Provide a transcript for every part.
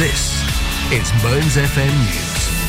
This is Mearns FM News.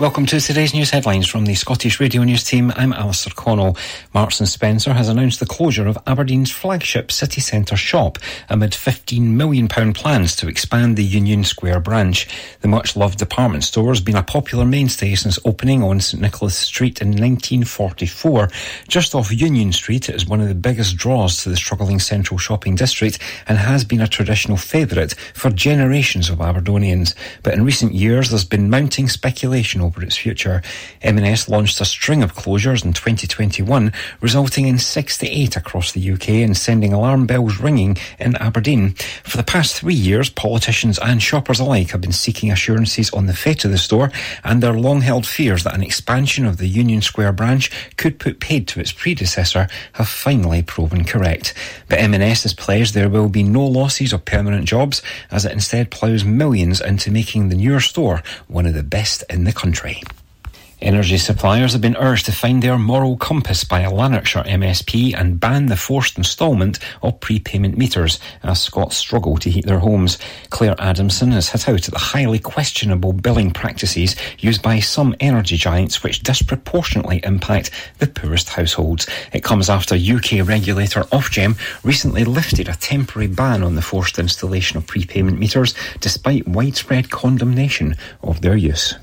Welcome to today's news headlines from the Scottish Radio News team. I'm Alistair Connell. Marks and Spencer has announced the closure of Aberdeen's flagship city centre shop amid £15 million plans to expand the Union Square branch. The much loved department store has been a popular mainstay since opening on St Nicholas Street in 1944. Just off Union Street, it is one of the biggest draws to the struggling central shopping district and has been a traditional favourite for generations of Aberdonians. But in recent years, there's been mounting speculation over its future. M&S launched a string of closures in 2021, resulting in 68 across the UK and sending alarm bells ringing in Aberdeen. For the past three years, politicians and shoppers alike have been seeking assurances on the fate of the store and their long-held fears that an expansion of the Union Square branch could put paid to its predecessor have finally proven correct. But M&S has pledged there will be no losses of permanent jobs as it instead ploughs millions into making the newer store one of the best in the country country. Energy suppliers have been urged to find their moral compass by a Lanarkshire MSP and ban the forced instalment of prepayment meters as Scots struggle to heat their homes. Clare Adamson has hit out at the highly questionable billing practices used by some energy giants which disproportionately impact the poorest households. It comes after UK regulator Ofgem recently lifted a temporary ban on the forced installation of prepayment meters despite widespread condemnation of their use.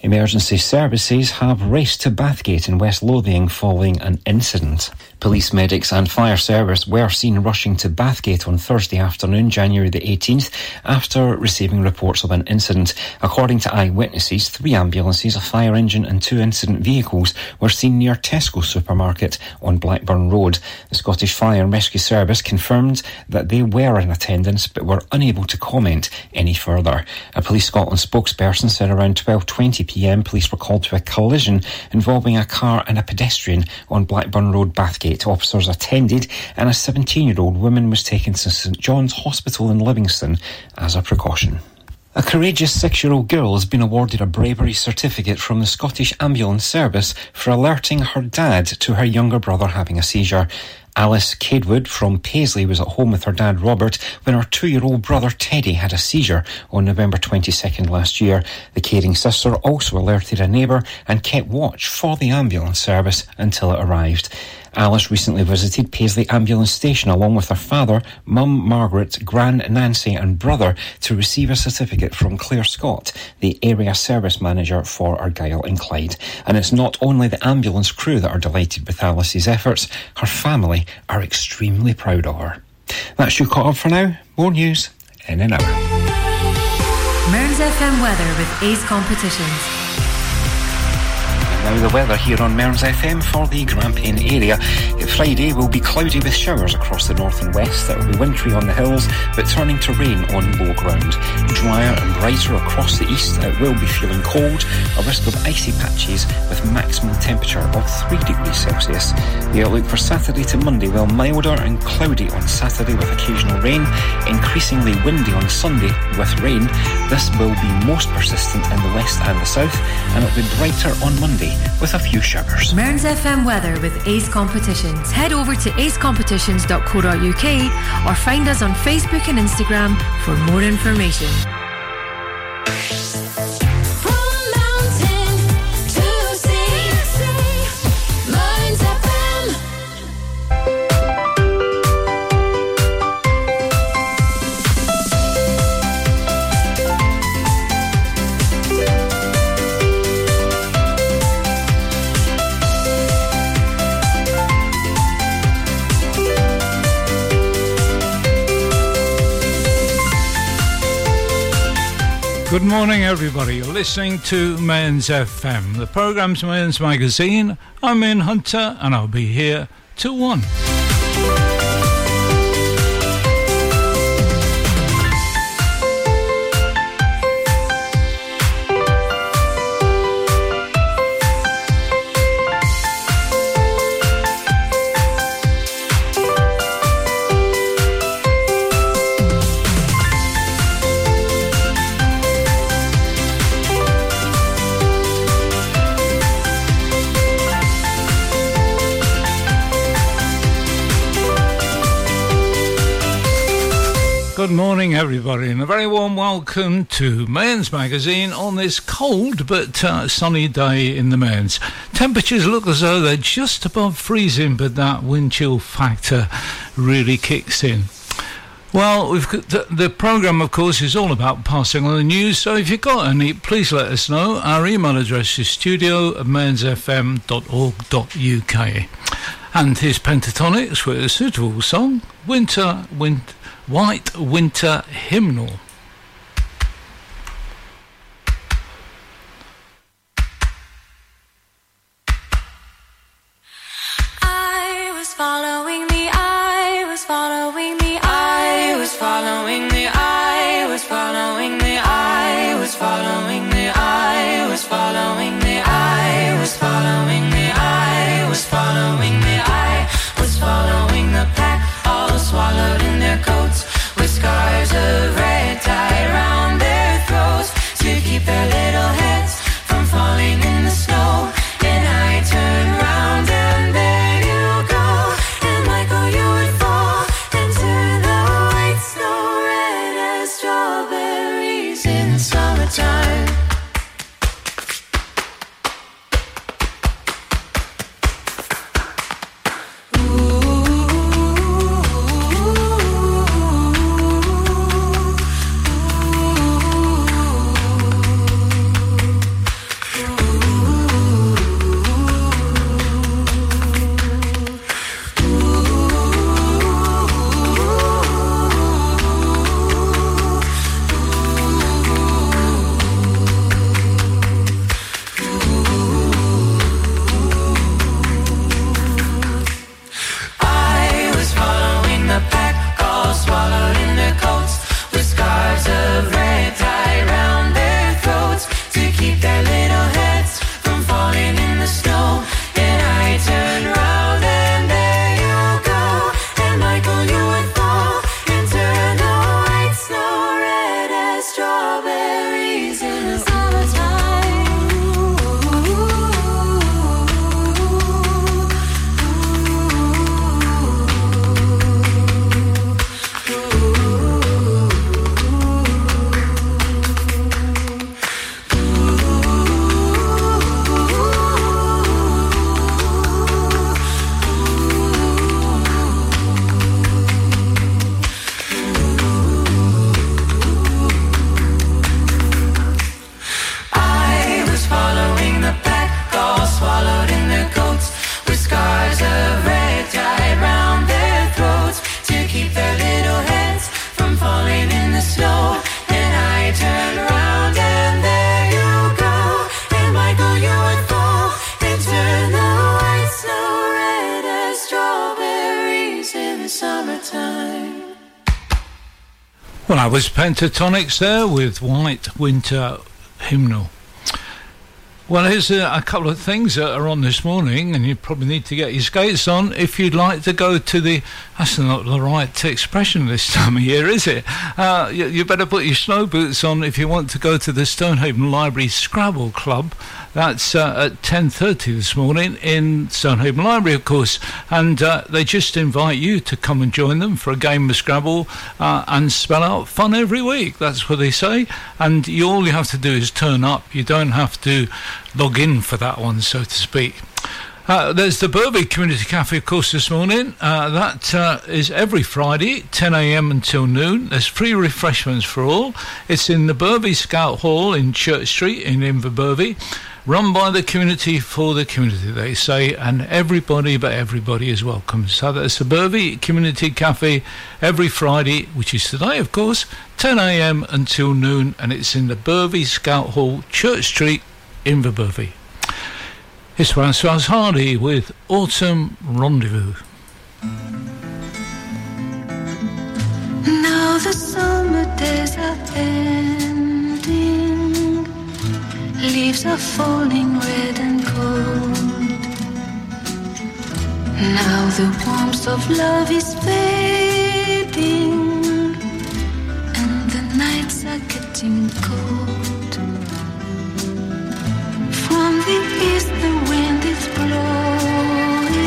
Emergency services have raced to Bathgate in West Lothian following an incident. Police, medics, and fire service were seen rushing to Bathgate on Thursday afternoon, January the 18th, after receiving reports of an incident. According to eyewitnesses, three ambulances, a fire engine, and two incident vehicles were seen near Tesco supermarket on Blackburn Road. The Scottish Fire and Rescue Service confirmed that they were in attendance but were unable to comment any further. A Police Scotland spokesperson said around 12:20 p.m. police were called to a collision involving a car and a pedestrian on Blackburn Road, Bathgate. Officers attended, and a 17 year old woman was taken to St John's Hospital in Livingston as a precaution. A courageous six year old girl has been awarded a bravery certificate from the Scottish Ambulance Service for alerting her dad to her younger brother having a seizure. Alice Cadewood from Paisley was at home with her dad Robert when her two year old brother Teddy had a seizure on November 22nd last year. The caring sister also alerted a neighbour and kept watch for the ambulance service until it arrived. Alice recently visited Paisley Ambulance Station along with her father, mum Margaret, gran Nancy, and brother to receive a certificate from Claire Scott, the area service manager for Argyll and Clyde. And it's not only the ambulance crew that are delighted with Alice's efforts, her family are extremely proud of her. That's you caught up for now. More news in an hour. Mearns FM weather with Ace Competitions. Now the weather here on Mearns FM for the Grampian area. Friday will be cloudy with showers across the north and west. It will be wintry on the hills, but turning to rain on low ground. Drier and brighter across the east. It will be feeling cold. A risk of icy patches with maximum temperature of 3 degrees Celsius. The outlook for Saturday to Monday will be milder and cloudy on Saturday with occasional rain. Increasingly windy on Sunday with rain. This will be most persistent in the west and the south, and it will be brighter on Monday with a few showers. Mearns FM weather with Ace Competitions. Head over to acecompetitions.co.uk or find us on Facebook and Instagram for more information. Good morning, everybody. You're listening to Mearns FM. The programme's Mearns Magazine. I'm Ian Hunter, and I'll be here till 1. Morning, everybody, and a very warm welcome to Mearns Magazine on this cold but uh, sunny day in the Mearns. Temperatures look as though they're just above freezing, but that wind chill factor really kicks in. Well, we've got the, the programme, of course, is all about passing on the news. So if you've got any, please let us know. Our email address is studio at mearnsfm.org.uk. And here's Pentatonix with a suitable song, Winter, Winter. White Winter Hymnal. was swallowed in their coats with scars of red tie round their Pentatonix there with White Winter Hymnal. Well, here's a, a, couple of things that are on this morning, and you probably need to get your skates on if you'd like to go to the. That's not the right expression this time of year, is it? Uh, you, you, better put your snow boots on if you want to go to the Stonehaven Library Scrabble Club. That's uh, at 10.30 this morning in Stonehaven Library, of course. And uh, they just invite you to come and join them for a game of Scrabble uh, and spell out fun every week. That's what they say. And you, all you have to do is turn up. You don't have to log in for that one, so to speak. Uh, there's the Bervie Community Cafe, of course, this morning. Uh, that uh, is every Friday, 10 a.m. until noon. There's free refreshments for all. It's in the Bervie Scout Hall in Church Street in Inverbervie. Run by the community for the community, they say, and everybody but everybody is welcome. So the Bervie Community Cafe every Friday, which is today, of course, 10 a.m. until noon, and it's in the Bervie Scout Hall, Church Street, Inverbervie. It's Francoise Hardy with Autumn Rendezvous. Now the summer days are ending, leaves are falling red and cold. Now the warmth of love is fading, and the nights are getting cold. From the east, the wind is blowing.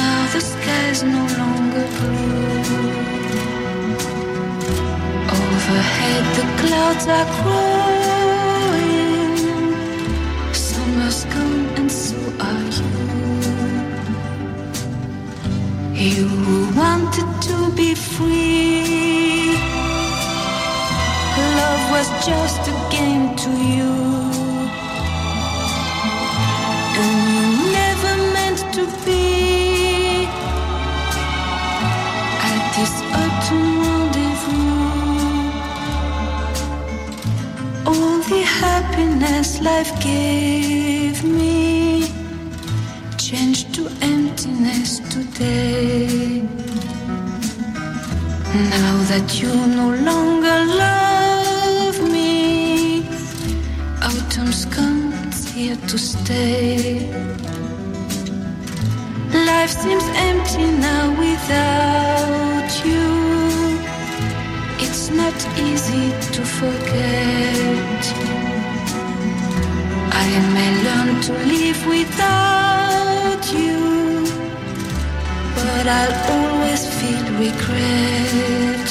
Now the sky's no longer blue. Overhead, the clouds are growing. Summer's come and so are you. You wanted to be free. Love was just a game to you. And you never meant to be happiness life gave me changed to emptiness today. Now that you no longer love me, autumn's come, it's here to stay. Life seems empty now without you. It's not easy to forget. I may learn to live without you, but I'll always feel regret.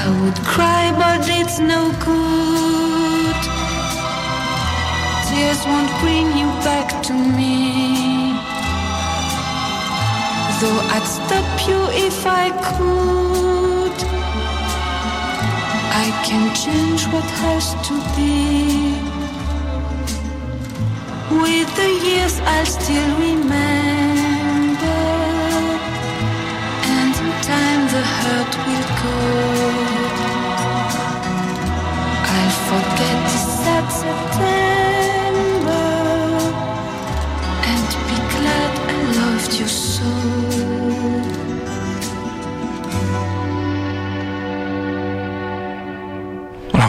I would cry, but it's no good. Tears won't bring you back to me. Though I'd stop you if I could. I can change what has to be. With the years, I'll still remember. And in time, the hurt will go. I'll forget the sad September. And be glad I loved you so.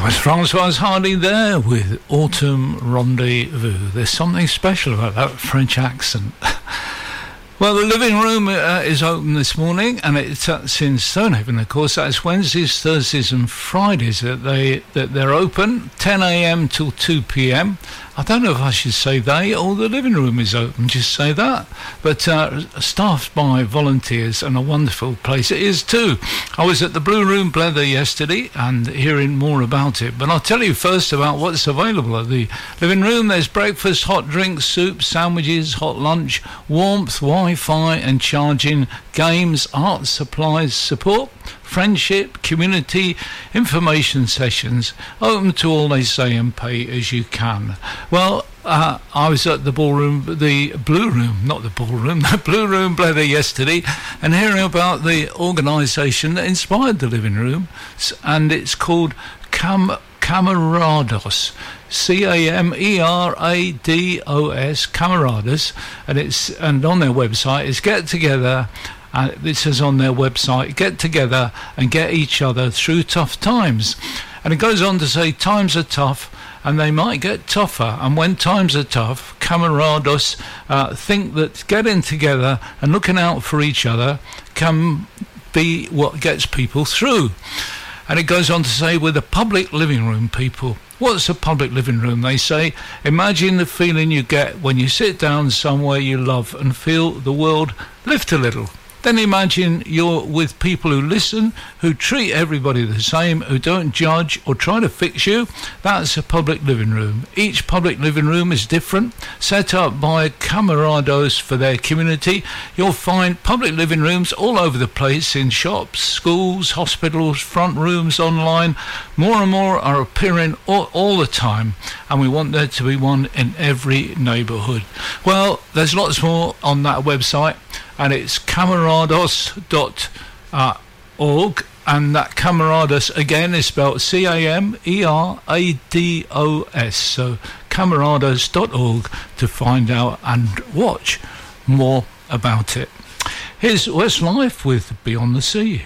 Was Francoise Hardy there with Autumn Rendezvous. There's something special about that French accent. Well, the living room uh, is open this morning, and it's since Stonehaven, of course. That's Wednesdays, Thursdays, and Fridays that they that they're open, 10 a.m. till 2 p.m. I don't know if I should say they or the living room is open. Just say that. But uh, staffed by volunteers and a wonderful place it is too. I was at the Blue Room Blether yesterday and hearing more about it. But I'll tell you first about what's available at the living room. There's breakfast, hot drinks, soup, sandwiches, hot lunch, warmth, Wi-Fi, and charging, games, art supplies, support friendship, community, information sessions, open to all they say and pay as you can. Well, uh, I was at the ballroom, the blue room, not the ballroom, the blue room blether yesterday, and hearing about the organisation that inspired the living room, and it's called Cam Camerados. C A M E R A D O S, Camerados, and it's and on their website it's get together uh, it says on their website, get together and get each other through tough times. And it goes on to say, times are tough and they might get tougher. And when times are tough, camerados uh, think that getting together and looking out for each other can be what gets people through. And it goes on to say, with a public living room, people. What's a public living room? They say, imagine the feeling you get when you sit down somewhere you love and feel the world lift a little. Then imagine you're with people who listen, who treat everybody the same, who don't judge or try to fix you. That's a public living room. Each public living room is different, set up by camerados for their community. You'll find public living rooms all over the place in shops, schools, hospitals, front rooms, online. More and more are appearing all, all the time, and we want there to be one in every neighbourhood. Well, there's lots more on that website and it's camerados.org uh, and that camerados again is spelled C-A-M-E-R-A-D-O-S so camerados.org to find out and watch more about it. Here's Westlife with Beyond the Sea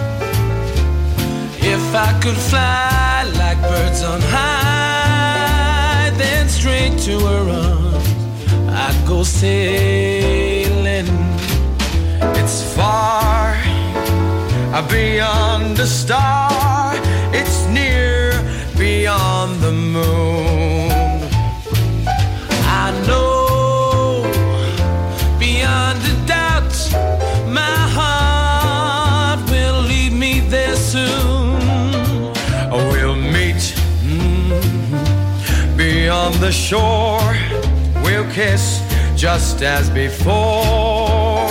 I could fly like birds on high, then straight to her arms I'd go sailing. It's far uh, beyond the star, it's near beyond the moon. I know shore, we'll kiss just as before.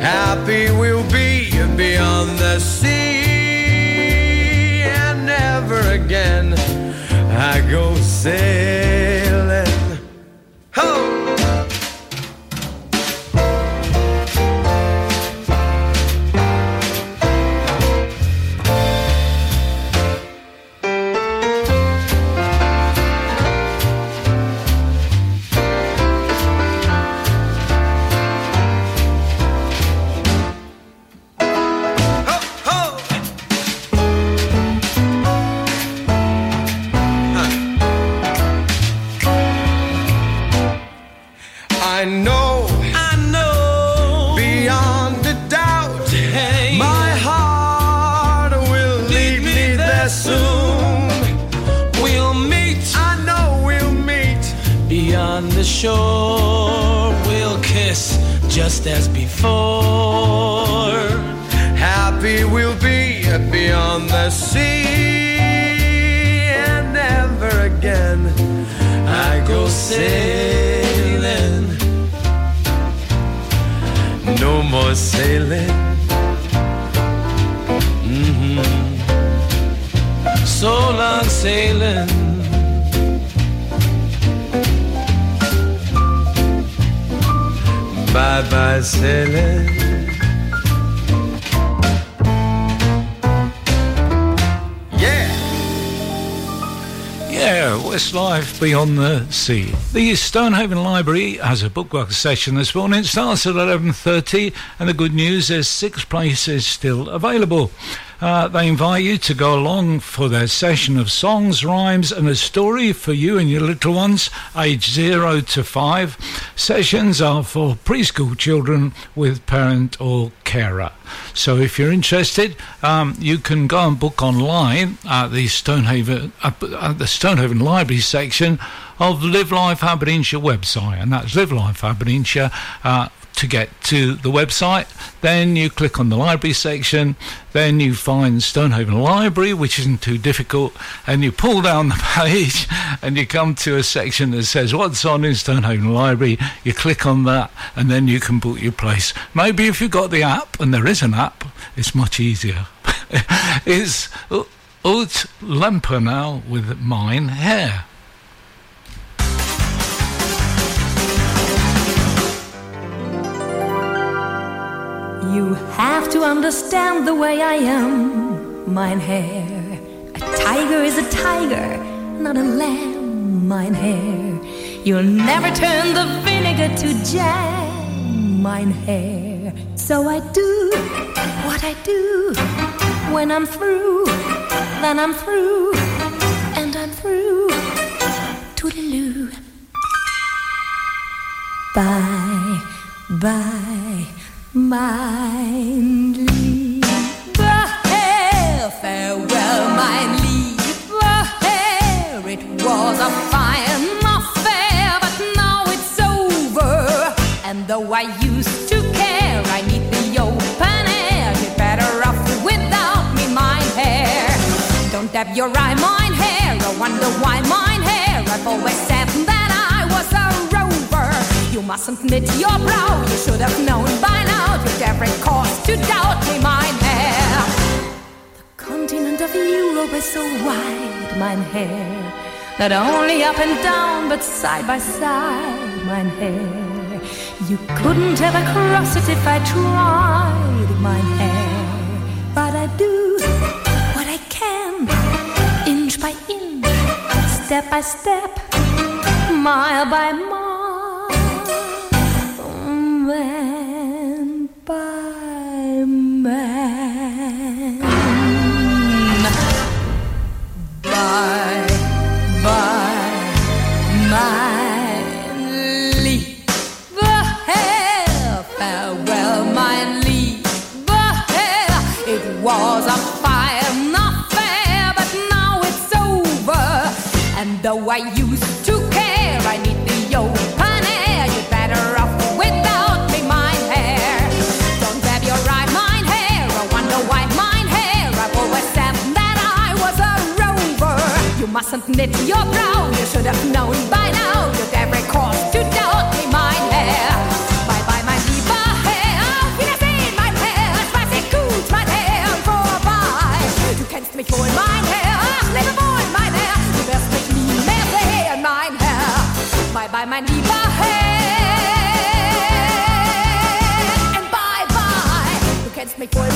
Happy we'll be beyond the sea, and never again I go sailing. Just as before. Happy we'll be beyond the sea, and never again I go sailing. No more sailing. Mhm. So long sailing. Bye bye sailing. Yeah. Yeah, Westlife Beyond the Sea. The Stonehaven Library has a Bookbug session this morning. It starts at 11.30 and the good news is six places still available. Uh, they invite you to go along for their session of songs, rhymes and a story for you and your little ones aged 0 to 5. Sessions are for preschool children with parent or carer. So if you're interested, um, you can go and book online at the Stonehaven at the Stonehaven Library section of Live Life Aberdeenshire website, and that's Live Life Aberdeenshire. Uh, to get to the website, then you click on the library section, then you find Stonehaven Library, which isn't too difficult, and you pull down the page and you come to a section that says what's on in Stonehaven Library. You click on that, and then you can book your place. Maybe if you've got the app, and there is an app, it's much easier. it's Ute Lemper now with Mein Herr. You have to understand the way I am, mein Herr. A tiger is a tiger, not a lamb, mein Herr. You'll never turn the vinegar to jam, mein Herr. So I do what I do. When I'm through, then I'm through, and I'm through. Toodaloo. Bye, bye, mind leave. Farewell. It was a fine affair, but now it's over. And though I used to care, I need the open air. You're better without me. Don't your eye, mein Herr. I wonder why mein Herr. I've always said You mustn't knit your brow. You should have known by now. You'd every cause to doubt me, mein Herr. The continent of Europe is so wide, mein Herr. Not only up and down, but side by side, mein Herr. You couldn't ever cross it if I tried, mein Herr. But I do what I can, inch by inch, step by step, mile by mile. man. Bye, bye, my leave hair. Farewell, my leave hair. It was a fire, not fair, but now it's over. And though I used mustn't knit your brow. You should have known by now. You'd every cause to doubt me, mein Herr. Bye bye, my diva hair. Auf Wiedersehen, mein Herr. Es weiß ich gut, mein Herr. Vorbei. Du kennst mich wohl, mein Herr. Ach, lebe wohl, mein Herr. Du wirst mich nie mehr sehen, mein Herr. Bye bye, mein lieber Herr. And bye bye. Du kennst mich wohl,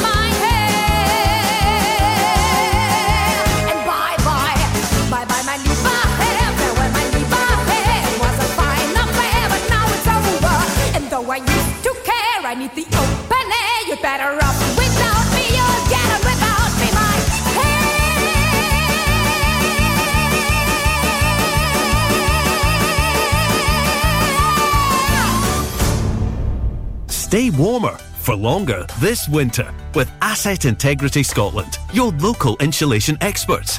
the open air. You're better without me. Get it without me, my Stay warmer for longer this winter with Asset Integrity Scotland, your local insulation experts.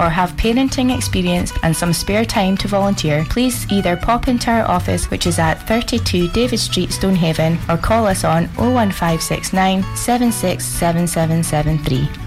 or have parenting experience and some spare time to volunteer, please either pop into our office which is at 32 David Street, Stonehaven or call us on 01569 767773.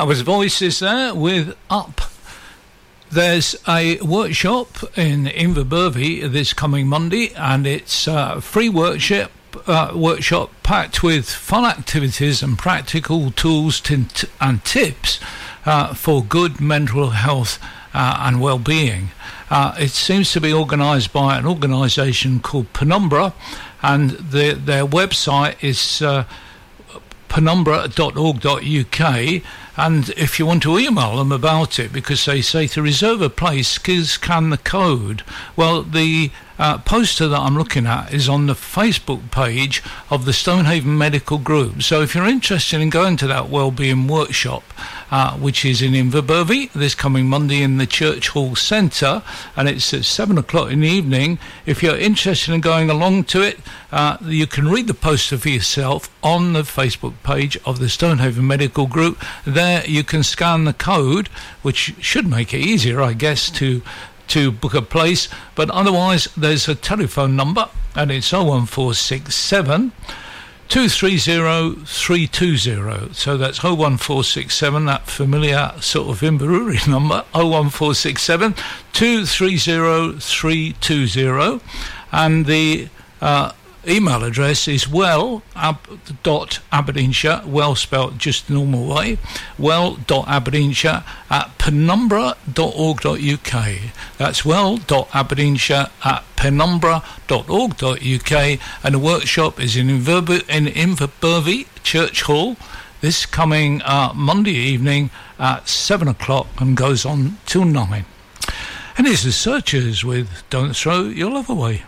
That was Voices there with Up. There's a workshop in Inverbervie this coming Monday, and it's a free workshop. Uh, workshop packed with fun activities and practical tools t- and tips uh, for good mental health uh, and well-being. Uh, it seems to be organised by an organisation called Penumbra, and the, their website is uh, penumbra.org.uk and if you want to email them about it because they say to reserve a place scan the code. Well the uh, poster that I'm looking at is on the Facebook page of the Stonehaven Medical Group. So if you're interested in going to that wellbeing workshop uh, which is in Inverbervie this coming Monday in the Church Hall Centre and it's at 7 o'clock in the evening if you're interested in going along to it uh, you can read the poster for yourself on the Facebook page of the Stonehaven Medical Group. There you can scan the code, which should make it easier, I guess, to to book a place. But otherwise, there's a telephone number, and it's 01467 230 320. So that's 01467, that familiar sort of Inverurie number, 01467 230 320. And the uh, email address is well ab, dot aberdeenshire well spelt just the normal way well dot aberdeenshire at penumbra.org.uk that's well dot aberdeenshire at penumbra.org.uk and the workshop is in Inverb- in Inverbervie Church Hall this coming uh, Monday evening at 7 o'clock and goes on till 9 and it's the Searchers with Don't Throw Your Love Away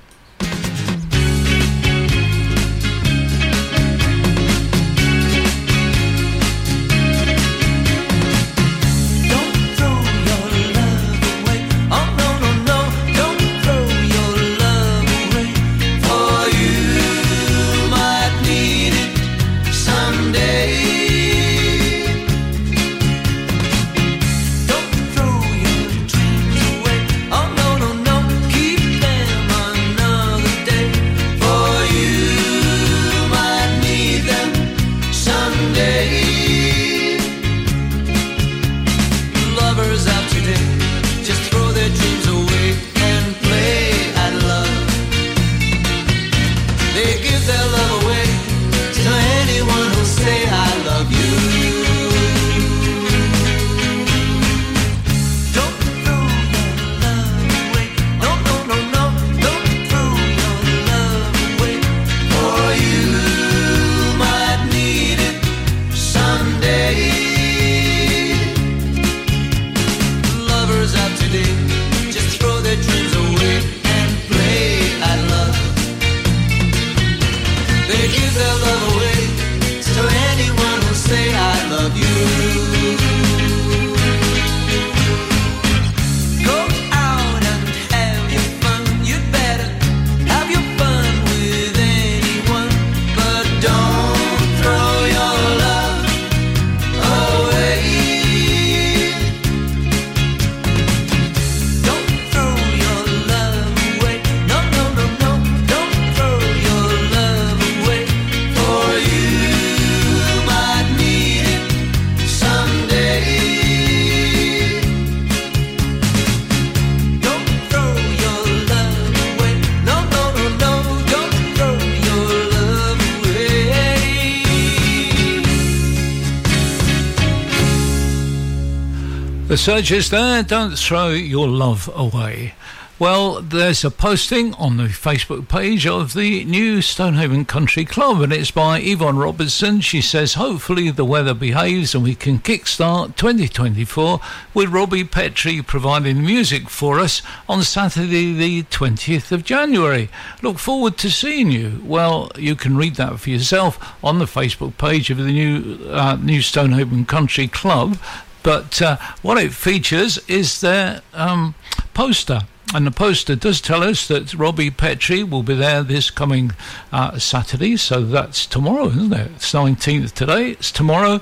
Is there. Don't throw your love away. Well, there's a posting on the Facebook page of the new Stonehaven Country Club, and it's by Yvonne Robertson. She says, Hopefully, the weather behaves and we can kickstart 2024 with Robbie Petrie providing music for us on Saturday, the 20th of January. Look forward to seeing you. Well, you can read that for yourself on the Facebook page of the new, uh, new Stonehaven Country Club. But uh, what it features is their um, poster. And the poster does tell us that Robbie Petrie will be there this coming uh, Saturday. So that's tomorrow, isn't it? It's 19th today. It's tomorrow.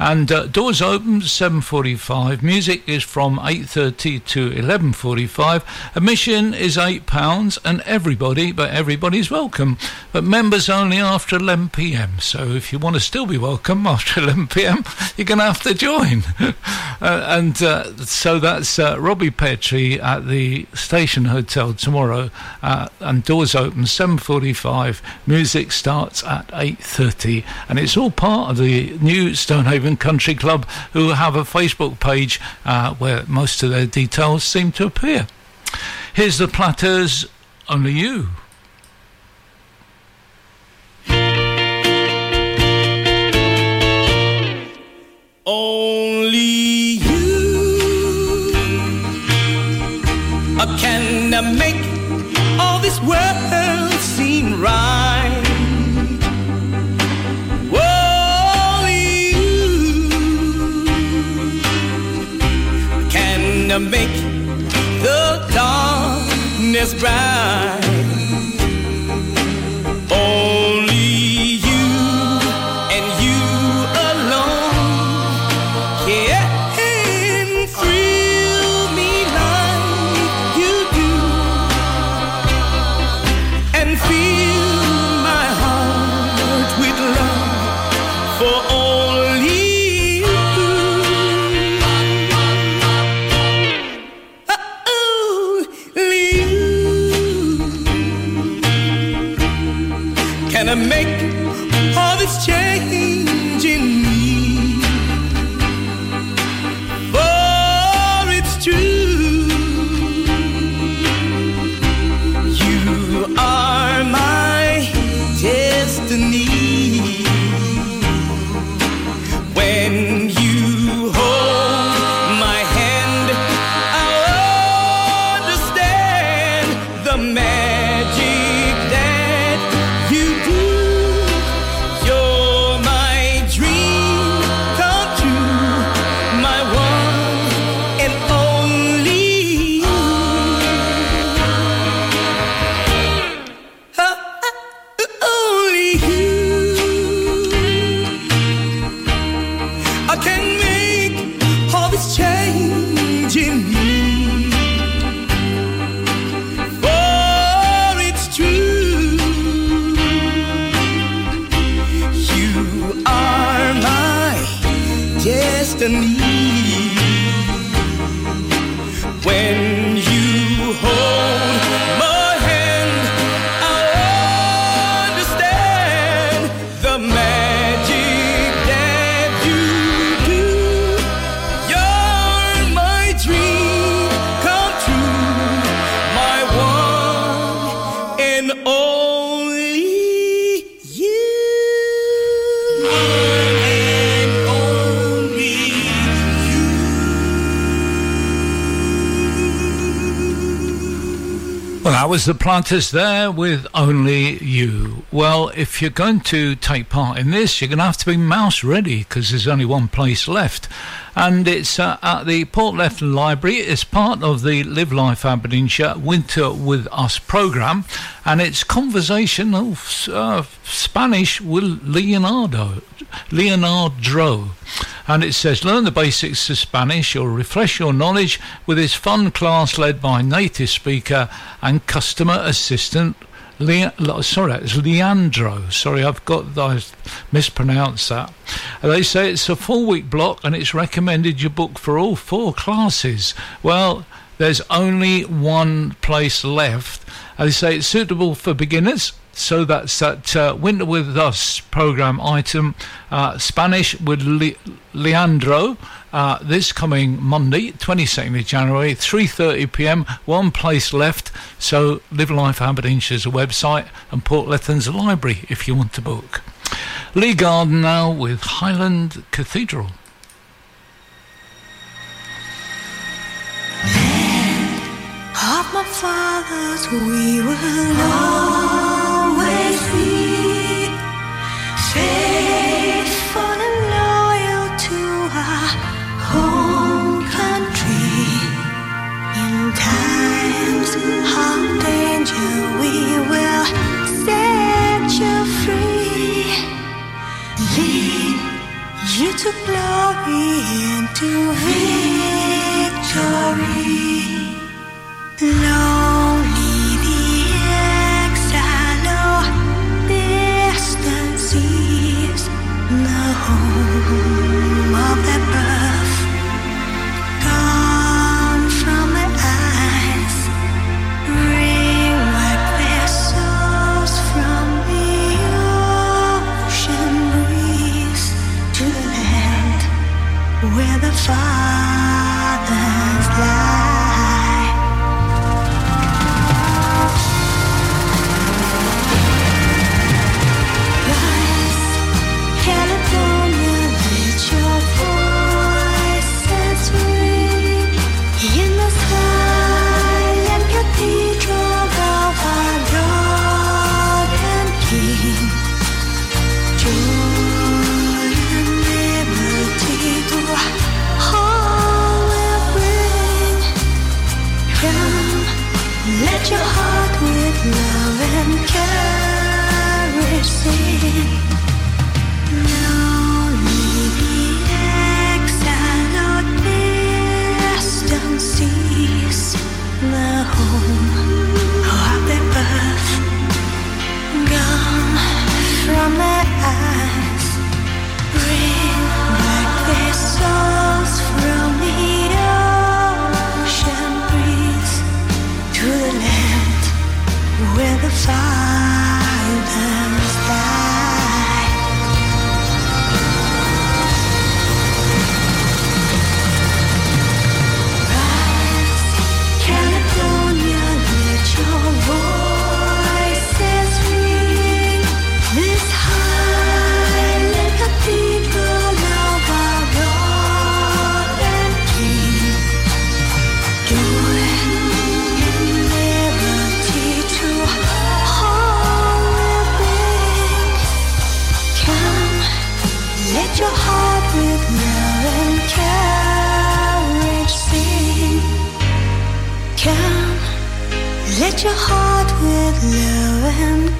And uh, doors open 7.45. Music is from 8.30 to 11.45. Admission is £8 and everybody, but everybody's welcome. But members only after 11pm. So if you want to still be welcome after 11pm, you're going to have to join. uh, and uh, so that's uh, Robbie Petrie at the Station Hotel tomorrow. Uh, and doors open 7.45. Music starts at 8.30. And it's all part of the new Stonehaven Country Club who have a Facebook page uh, where most of their details seem to appear. Here's the Platters, Only You. Only you can make all this world seem right. Uh, make the darkness bright. Was the Platters there with only you. Well, if you're going to take part in this, you're going to have to be mouse ready because there's only one place left. And it's uh, at the Port Lethen Library. It's part of the Live Life Aberdeenshire Winter with Us programme. And it's conversational uh, Spanish with Leonardo. Leonardo. And it says, learn the basics of Spanish or refresh your knowledge with this fun class led by native speaker and customer assistant Le- sorry, it's Leandro. Sorry, I've got I mispronounced that. They say it's a four week block and it's recommended you book for all four classes. Well, there's only one place left. They say it's suitable for beginners so that's that uh, Winter with Us program item. Uh, Spanish with Le- Leandro. Uh, this coming Monday, 22nd of January, 3:30 p.m. One place left. So Live Life Aberdeenshire's website and Port Lethen's library if you want to book. Lee Garden now with Highland Cathedral. of my fathers we you to glory and to victory. Lonely your heart with love and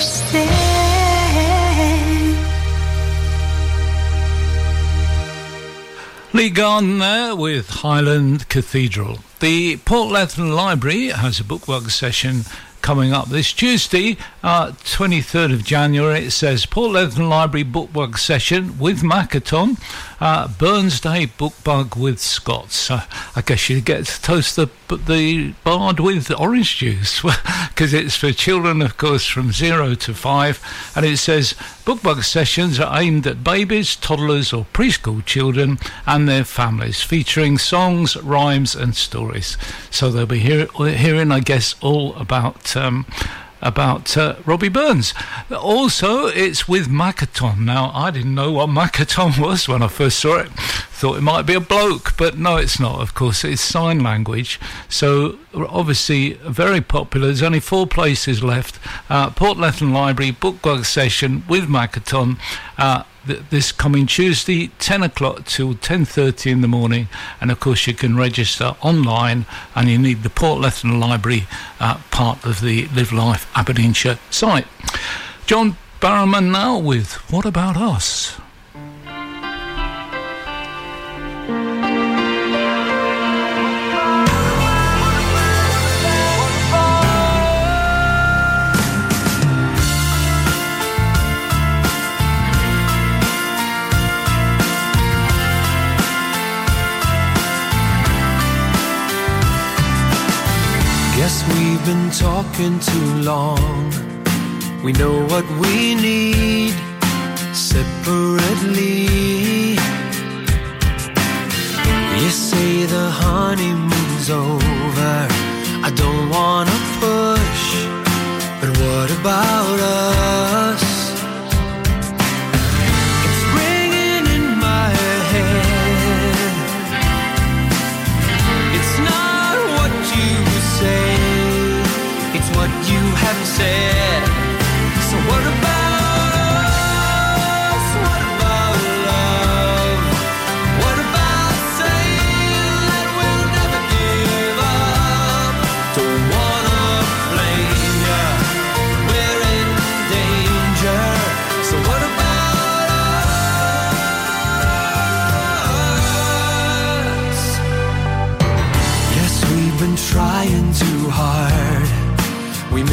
sing. Lee Garden there with Highland Cathedral. The Port Lethen Library has a Bookbug session coming up this Tuesday, uh, 23rd of January. It says Port Lethen Library Bookbug session with Makaton, uh, Burns Day book bug with Scots. Uh, I guess you get to toast the the bard with orange juice because it's for children, of course, from zero to five. And it says bookbug sessions are aimed at babies, toddlers, or preschool children and their families, featuring songs, rhymes, and stories. So they'll be hear- hearing, I guess, all about. Um, about uh, Robbie Burns. Also, it's with Makaton. Now, I didn't know what Makaton was when I first saw it. Thought it might be a bloke, but no, it's not. Of course, it's sign language. So, obviously, very popular. There's only four places left. Uh, Port Lethen Library Bookbug session with Makaton. Uh, this coming Tuesday, 10 o'clock till 10.30 in the morning. And of course, you can register online and you need the Port Lethen Library uh, part of the Live Life Aberdeenshire site. John Barrowman now with What About Us? We've been talking too long. We know what we need separately. You say the honeymoon's over. I don't wanna push, but what about us?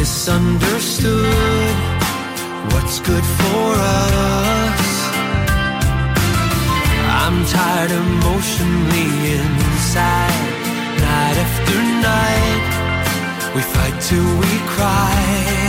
Misunderstood what's good for us. I'm tired emotionally inside. Night after night, we fight till we cry.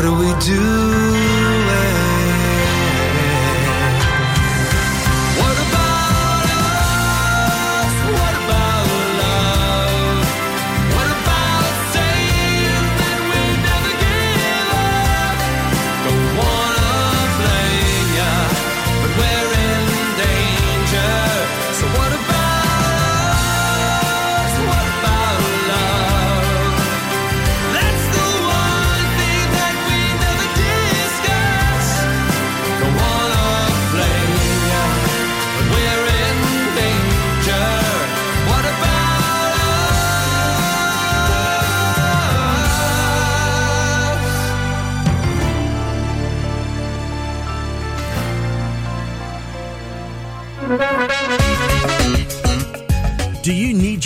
What are we doing?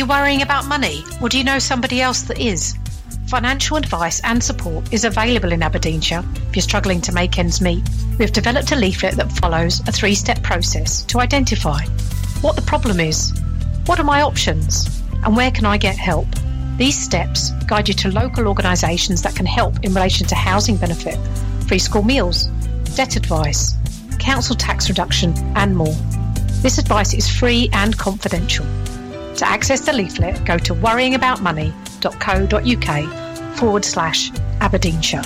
You worrying about money, or do you know somebody else that is? Financial advice and support is available in Aberdeenshire if you're struggling to make ends meet. We have developed a leaflet that follows a three step process to identify what the problem is, what are my options, and where can I get help. These steps guide you to local organisations that can help in relation to housing benefit, free school meals, debt advice, council tax reduction, and more. This advice is free and confidential. To access the leaflet, go to worryingaboutmoney.co.uk forward slash Aberdeenshire.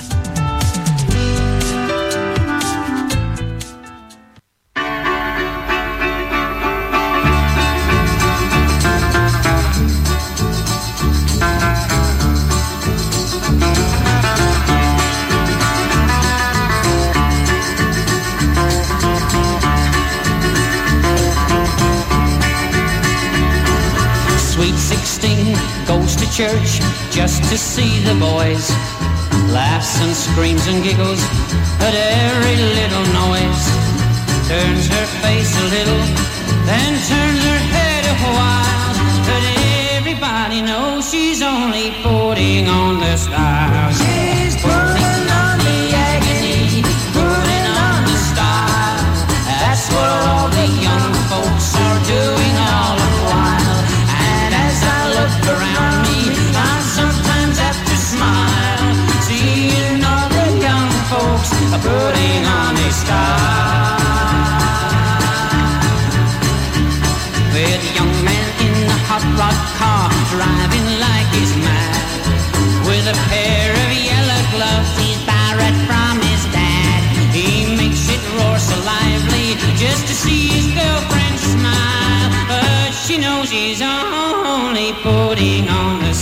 Church just to see the boys. Laughs and screams and giggles at every little noise. Turns her face a little, then turns her head a while. Every everybody knows she's only putting on the style. Putting on a style. With a young man in a hot rod car, driving like he's mad. With a pair of yellow gloves he's borrowed from his dad. He makes it roar so lively just to see his girlfriend smile. But she knows he's only putting on the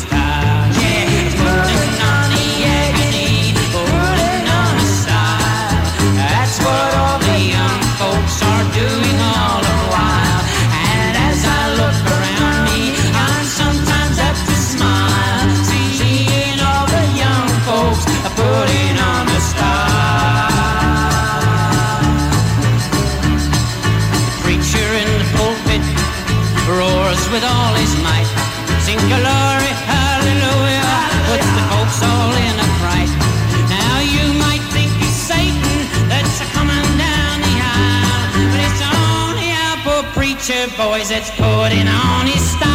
boys that's putting on his style.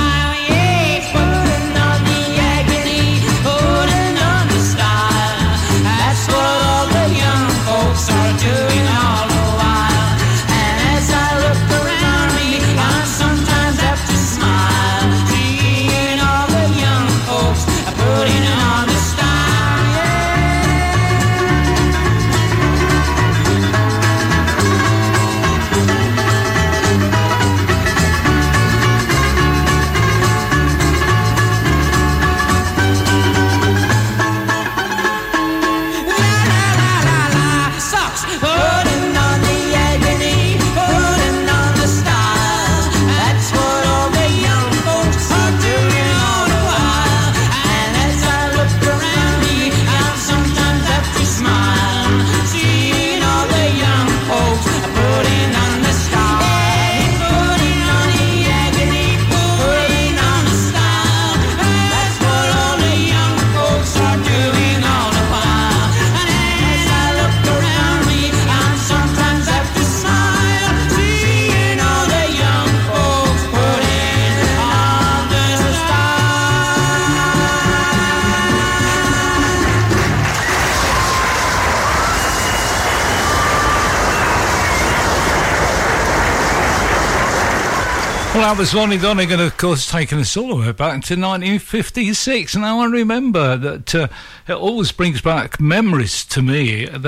That was Lonnie Donegan, of course, taking us all the way back to 1956. Now, I remember that uh, it always brings back memories to me of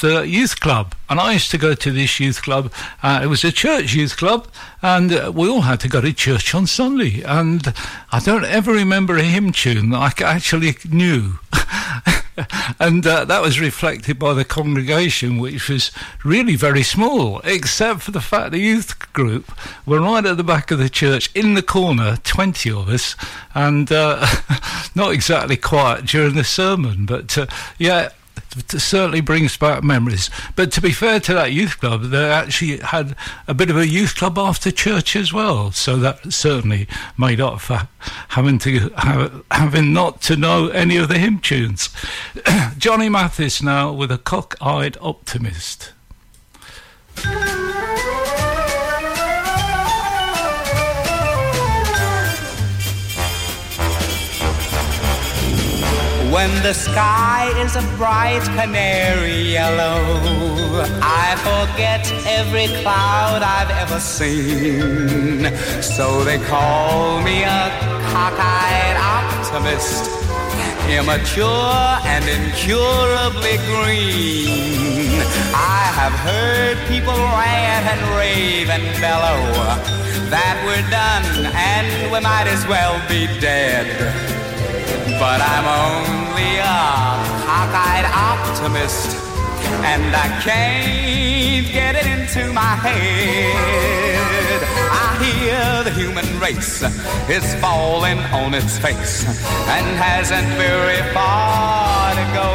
the youth club. And I used to go to this youth club. Uh, it was a church youth club, and uh, we all had to go to church on Sunday. And I don't ever remember a hymn tune that I actually knew. and uh, that was reflected by the congregation, which was really very small, except for the fact the youth group were right at the back of the church in the corner, 20 of us, and uh, not exactly quiet during the sermon, but uh, yeah. Certainly brings back memories. But to be fair to that youth club, they actually had a bit of a youth club after church as well. So that certainly made up for having to have, having not to know any of the hymn tunes. Johnny Mathis now with a cock-eyed optimist. When the sky is a bright canary yellow, I forget every cloud I've ever seen. So they call me a cockeyed optimist, immature and incurably green. I have heard people rant and rave and bellow that we're done and we might as well be dead. But I'm only a cockeyed optimist, and I can't get it into my head. I hear the human race is falling on its face and hasn't very far to go.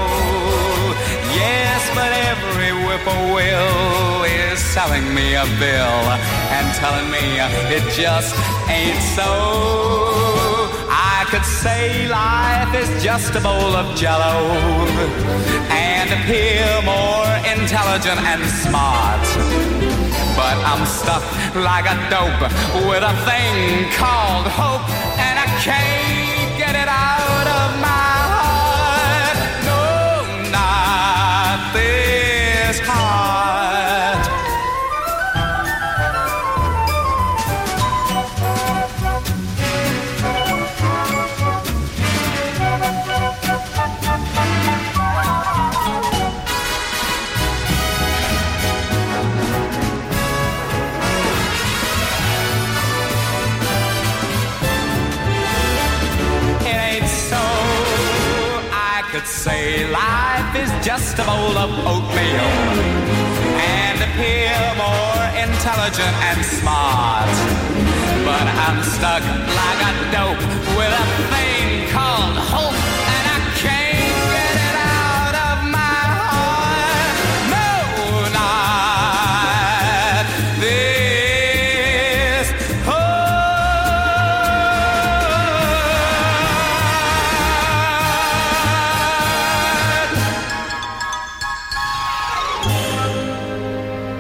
Yes, but every whippoorwill is selling me a bill and telling me it just ain't so. Could say life is just a bowl of jello and appear more intelligent and smart. But I'm stuck like a dope with a thing called hope, and I can't intelligent and smart. But I'm stuck like a dope with a thing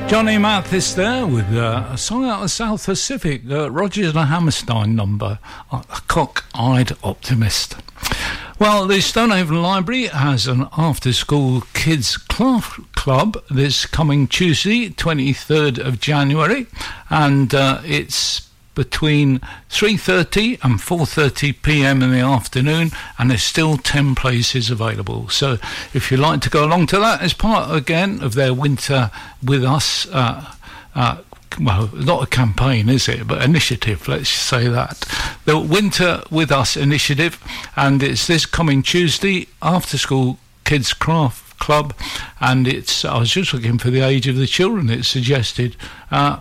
Johnny Mathis there with uh, a song out of the South Pacific, uh, Rodgers and Hammerstein number, uh, A Cock-Eyed Optimist. Well, the Stonehaven Library has an after-school kids craft club this coming Tuesday, 23rd of January, and uh, it's between 3.30 and 4.30 p.m. in the afternoon and there's still 10 places available so if you'd like to go along to that as part again of their winter with us uh, uh, well, not a campaign, is it? But initiative, let's say that. The Winter with Us initiative, and it's this coming Tuesday after school kids craft club, and it's. I was just looking for the age of the children. It's suggested. Uh,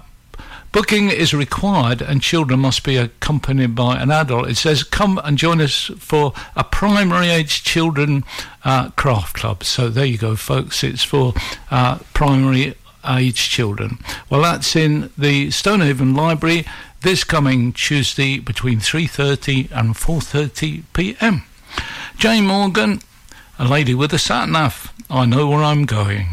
Booking is required and children must be accompanied by an adult. It says, come and join us for a primary age children uh, craft club. So there you go, folks. It's for uh, primary age children. Well, that's in the Stonehaven Library this coming Tuesday between 3.30 and 4.30 p.m. Jane Morgan, a lady with a sat nav. I know where I'm going.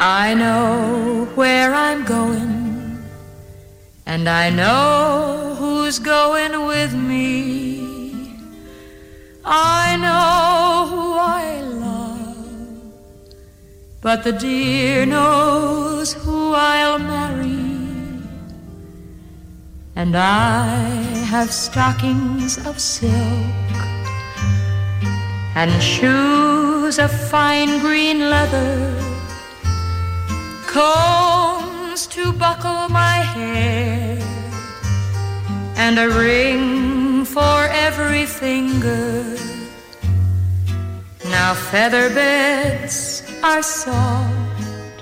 I know where I'm going, and I know who's going with me. I know who I love, but the dear knows who I'll marry. And I have stockings of silk and shoes of fine green leather combs to buckle my hair, and a ring for every finger. Now feather beds are soft,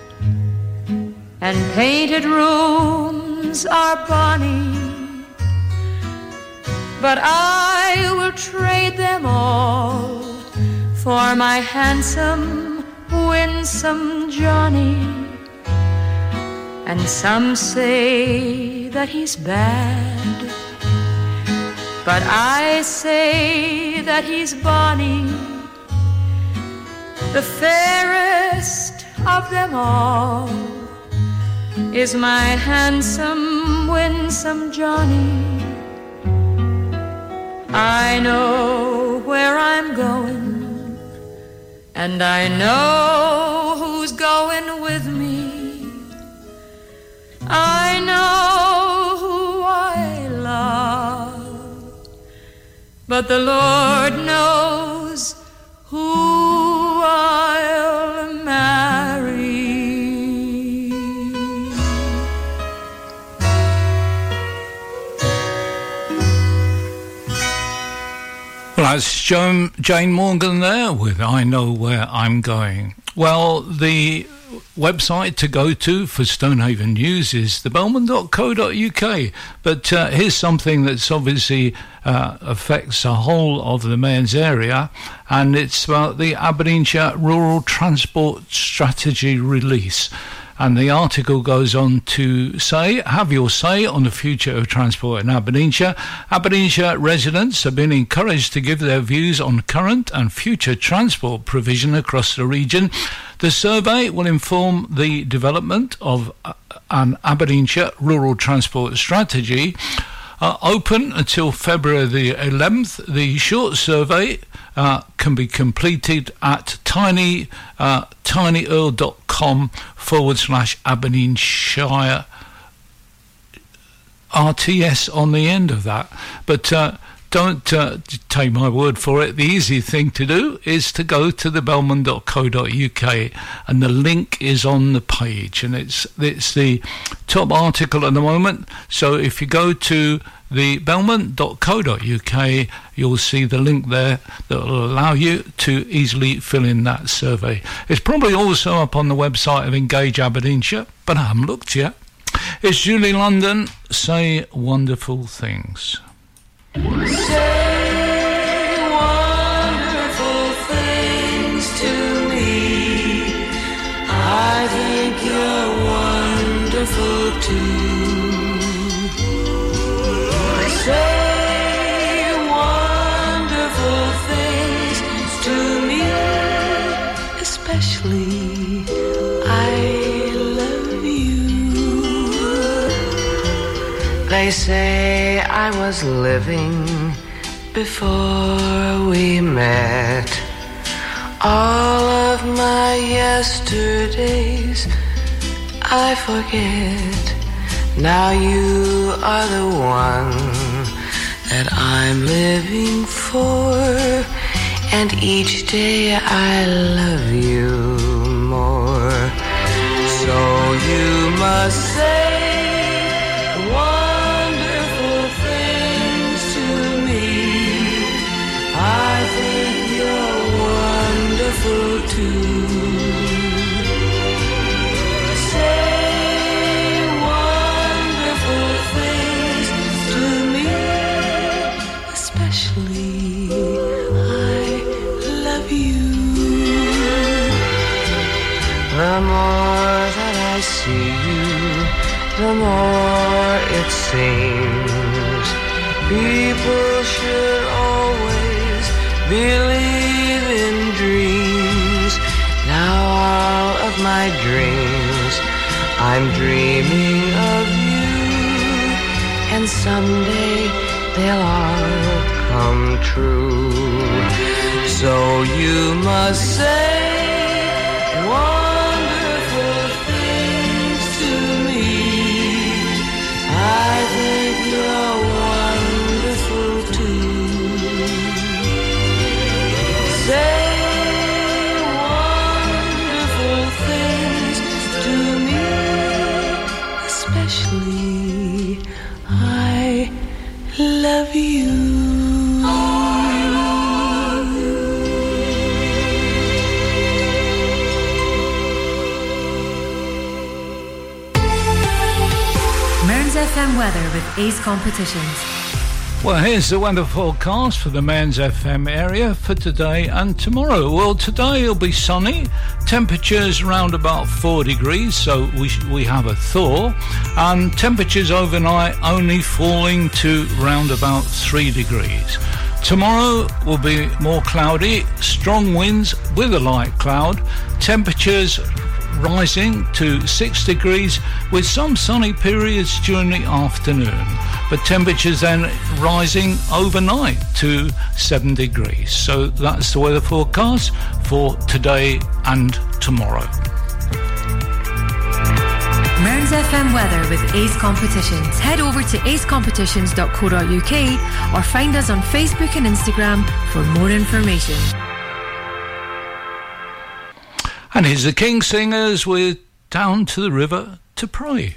and painted rooms are bonny. But I will trade them all for my handsome, winsome Johnny. And some say that he's bad, but I say that he's bonny, the fairest of them all is my handsome, winsome Johnny. I know where I'm going, and I know who's going with me. I know who I love, but the Lord knows who I'll marry. Well, that's Joan, Jane Morgan there with I Know Where I'm Going. Well, the website to go to for Stonehaven News is thebellman.co.uk. But uh, here's something that's obviously uh, affects the whole of the Mearns area, and it's about the Aberdeenshire Rural Transport Strategy release. And the article goes on to say, have your say on the future of transport in Aberdeenshire. Aberdeenshire residents have been encouraged to give their views on current and future transport provision across the region. The survey will inform the development of uh, an Aberdeenshire rural transport strategy. Open until February the 11th. The short survey uh, can be completed at tiny uh, tinyurl.com forward slash Aberdeenshire RTS on the end of that. But uh, don't uh, take my word for it. The easy thing to do is to go to the bellman.co.uk and the link is on the page and it's it's the top article at the moment. So if you go to the bellman.co.uk you'll see the link there that will allow you to easily fill in that survey. It's probably also up on the website of Engage Aberdeenshire, but I haven't looked yet. It's Julie London, Say Wonderful Things. I think you're wonderful too. They say I was living before we met. All of my yesterdays I forget. Now you are the one that I'm living for. And each day I love you more. So you must more that I see you, the more it seems people should always believe in dreams. Now all of my dreams, I'm dreaming of you, and someday they'll all come true. So you must say with Ace Competitions. Well, here's the weather forecast for the Mearns FM area for today and tomorrow. Well, today it'll be sunny, temperatures around about 4 degrees, so we, we have a thaw, and temperatures overnight only falling to round about 3 degrees. Tomorrow will be more cloudy, strong winds with a light cloud, temperatures rising to 6 degrees with some sunny periods during the afternoon, but temperatures then rising overnight to 7 degrees. So that's the weather forecast for today and tomorrow. Mearns FM weather with Ace Competitions. Head over to acecompetitions.co.uk or find us on Facebook and Instagram for more information. And here's the King Singers with Down to the River to Pray.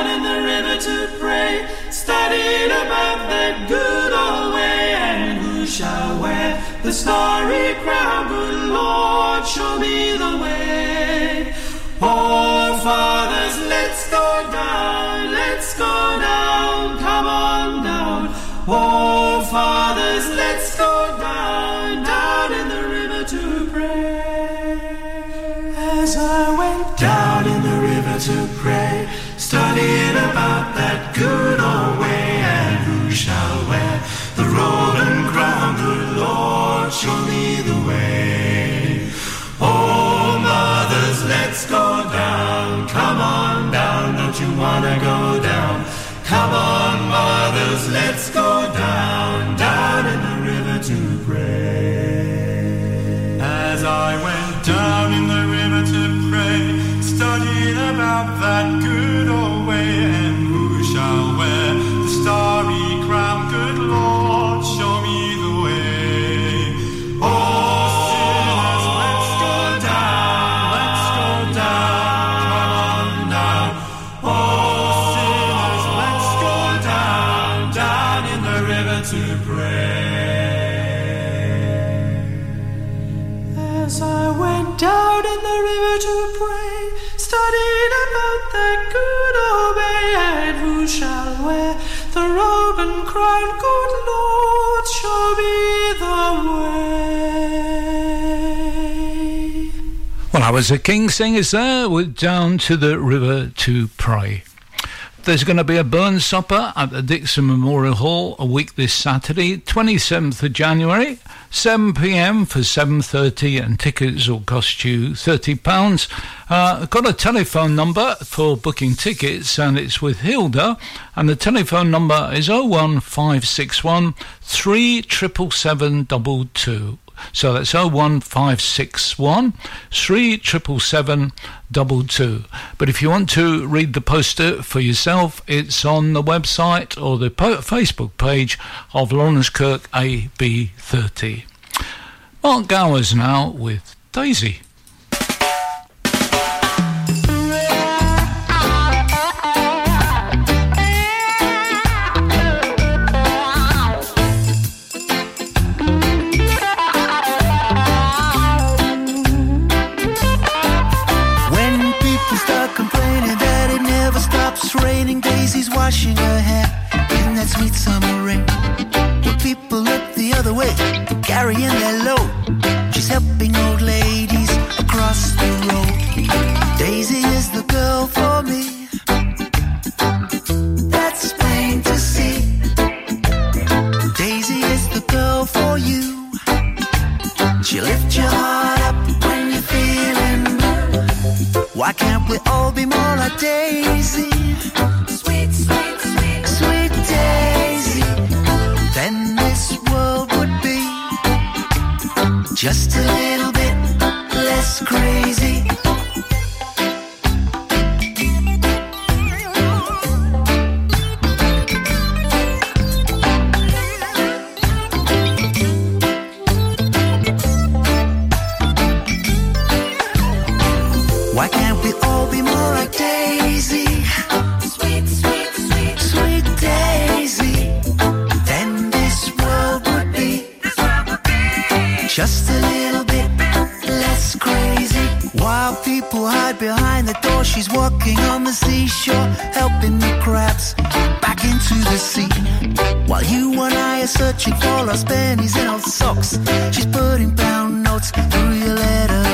to pray, studying about that good old way, and who shall wear the starry crown? Good Lord, show me the way. Oh, fathers, let's go down, let's go down, come on down. Oh, fathers, let's go down wanna go was a King's Singers there. We're down to the river to pray. There's going to be a Burns supper at the Dixon Memorial Hall a week this Saturday, 27th of January, 7 p.m. for 7:30, and tickets will cost you 30 pounds. Uh, I've got a telephone number for booking tickets, and it's with Hilda, and the telephone number is 01561 377722. So that's 01561 377722. But if you want to read the poster for yourself, it's on the website or the po- Facebook page of Laurencekirk AB30. Mark Gowers now with Daisy. Sweet summer rain. When people look the other way, carrying their load, she's helping old ladies across the road. Daisy is the girl for me. That's plain to see. Daisy is the girl for you. She lifts your heart up when you're feeling blue. Why can't we all be more like Daisy? Just a little bit less crazy. She's walking on the seashore, helping the crabs back into the sea. While you and I are searching for lost pennies in old socks, she's putting pound notes through your letterbox.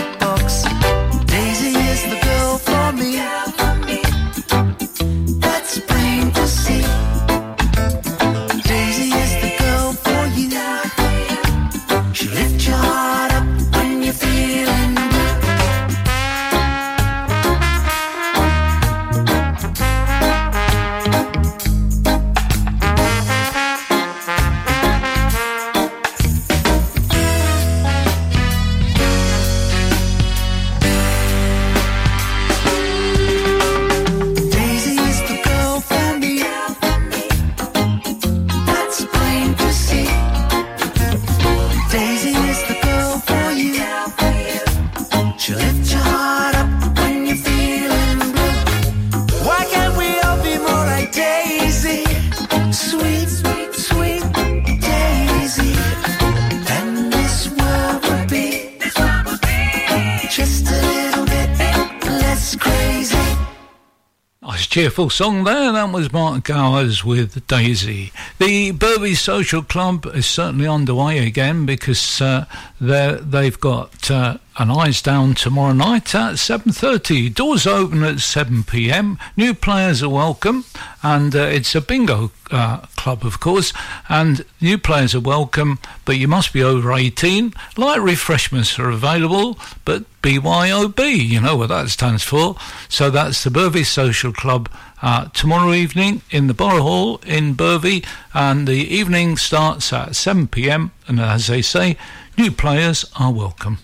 Cheerful song there. That was Mark Gowers with Daisy. The Bervie Social Club is certainly underway again because uh, they've got uh, an eyes down tomorrow night at 7.30. Doors open at 7pm. New players are welcome and uh, it's a bingo uh, club, of course, and new players are welcome, but you must be over 18. Light refreshments are available, but BYOB, you know what that stands for. So that's the Bervie Social Club uh, tomorrow evening in the Borough Hall in Bervie, and the evening starts at 7 pm. And as they say, new players are welcome.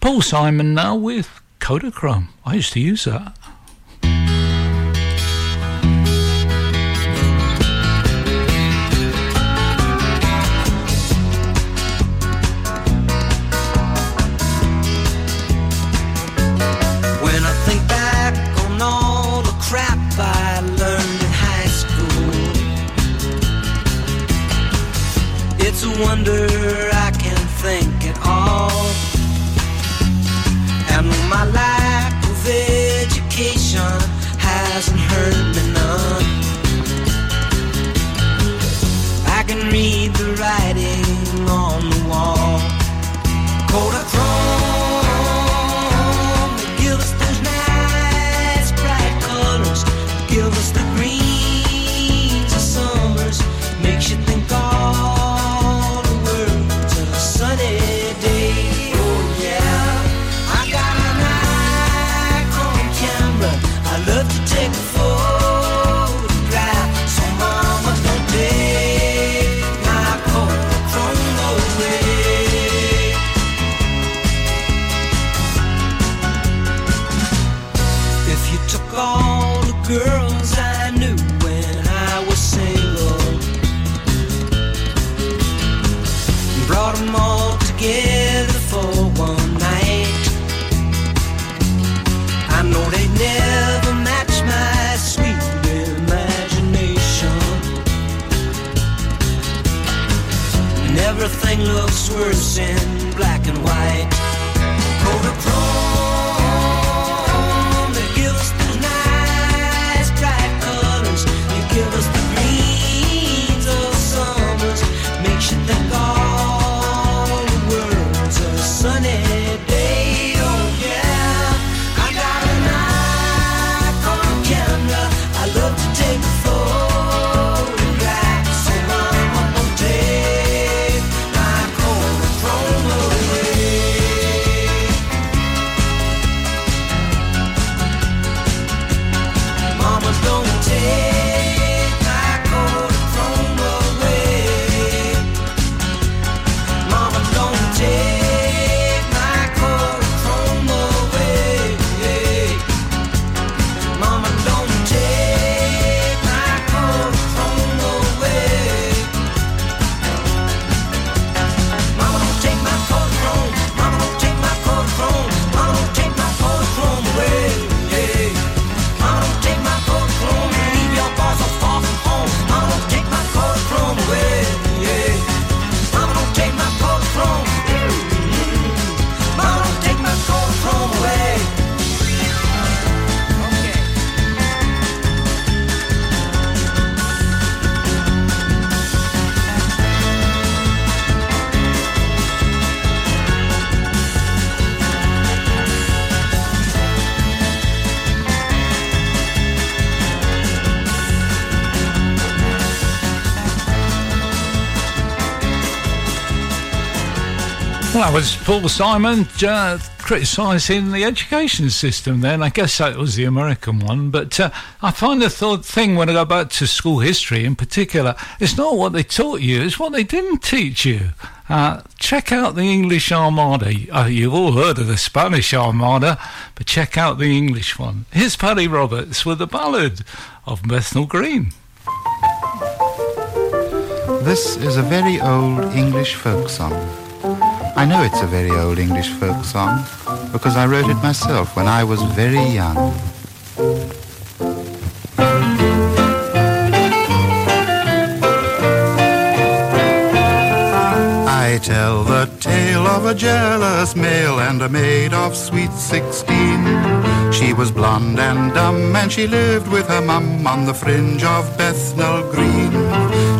Paul Simon now with Kodachrome. I used to use that. Wonder I can think at all. And my lack of education hasn't hurt me none. I can read the writing on the wall. Kodachrome, was Paul Simon uh, criticising the education system then. I guess that was the American one. But uh, I find the thought thing when I go back to school history in particular, it's not what they taught you, it's what they didn't teach you. Uh, check out the English Armada. Uh, you've all heard of the Spanish Armada, but check out the English one. Here's Paddy Roberts with the ballad of Bethnal Green. This is a very old English folk song. I know it's a very old English folk song because I wrote it myself when I was very young. I tell the tale of a jealous male and a maid of sweet sixteen. She was blonde and dumb, and she lived with her mum on the fringe of Bethnal Green.